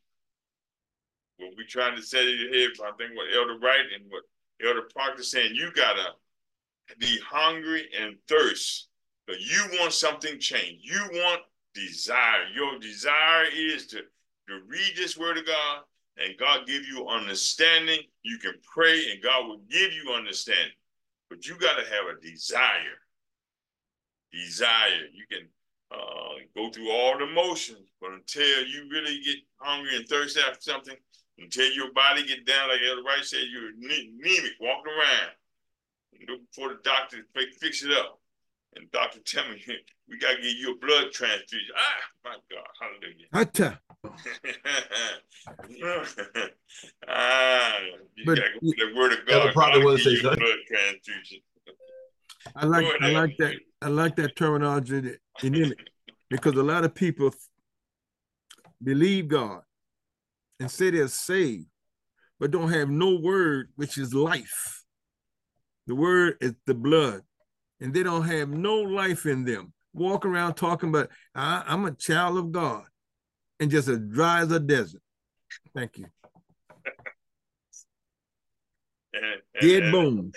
What we trying to say here, I think what Elder Wright and what Elder Proctor saying, you gotta be hungry and thirst. But you want something changed. You want desire. Your desire is to, to read this word of God and God give you understanding. You can pray and God will give you understanding. But you got to have a desire. Desire. You can uh, go through all the motions, but until you really get hungry and thirsty after something, until your body get down, like Elder Wright said, you're anemic, walking around. Look for the doctor to fix it up. And doctor tell me, we got to give you a blood transfusion. Ah, my God, hallelujah. Hata. Ah, you But- got to go the word of God. Proctor God say you blood transfusion. I like I like that I like that terminology that- anemic because a lot of people believe God and say they're saved, but don't have no word which is life. The word is the blood, and they don't have no life in them. Walk around talking about I, I'm a child of God, and just as dry as a desert. Thank you. Dead bones.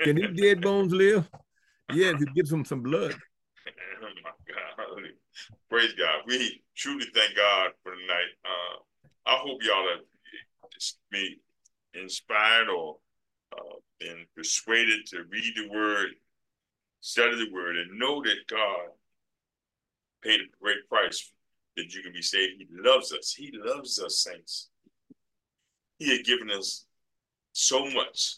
Can these dead bones live? Yeah, if you give them some blood. Oh my God. Praise God. We truly thank God for the night. Uh, I hope y'all have been inspired or uh, been persuaded to read the word, study the word, and know that God paid a great price that you can be saved. He loves us. He loves us, saints. He had given us so much,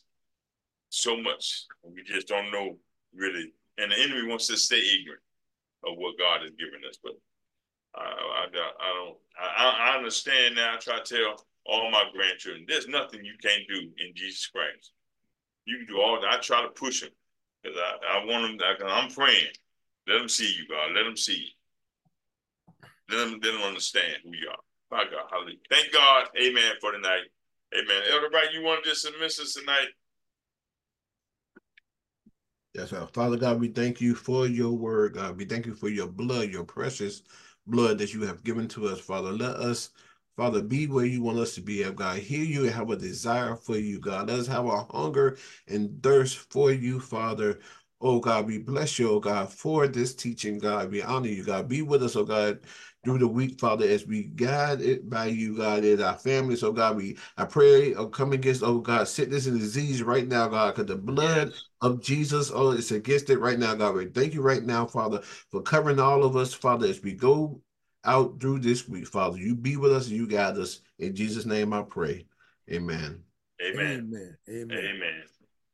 so much. We just don't know really. And the enemy wants to stay ignorant of what God has given us. But I, I, I don't, I, I understand now. I try to tell all my grandchildren, there's nothing you can't do in Jesus Christ. You can do all that. I try to push them because I, I want them, I, I'm praying. Let them see you, God. Let them see you. Let them, let them understand who you are. My God, hallelujah. Thank God. Amen for tonight. Amen. Wright, you want to just submit us tonight? Yes, sir. Father God, we thank you for your word, God. We thank you for your blood, your precious blood that you have given to us, Father. Let us, Father, be where you want us to be, oh God. Hear you and have a desire for you, God. Let us have a hunger and thirst for you, Father. Oh God, we bless you, oh God, for this teaching, God. We honor you, God. Be with us, oh God, through the week, Father, as we guide it by you, God, as our families, oh God. We I pray, oh come against, oh God, sickness and disease right now, God, because the blood of Jesus. Oh, it's against it right now, God. We thank you right now, Father, for covering all of us, Father, as we go out through this week, Father. You be with us and you guide us. In Jesus' name I pray. Amen. Amen. Amen. Amen. Amen.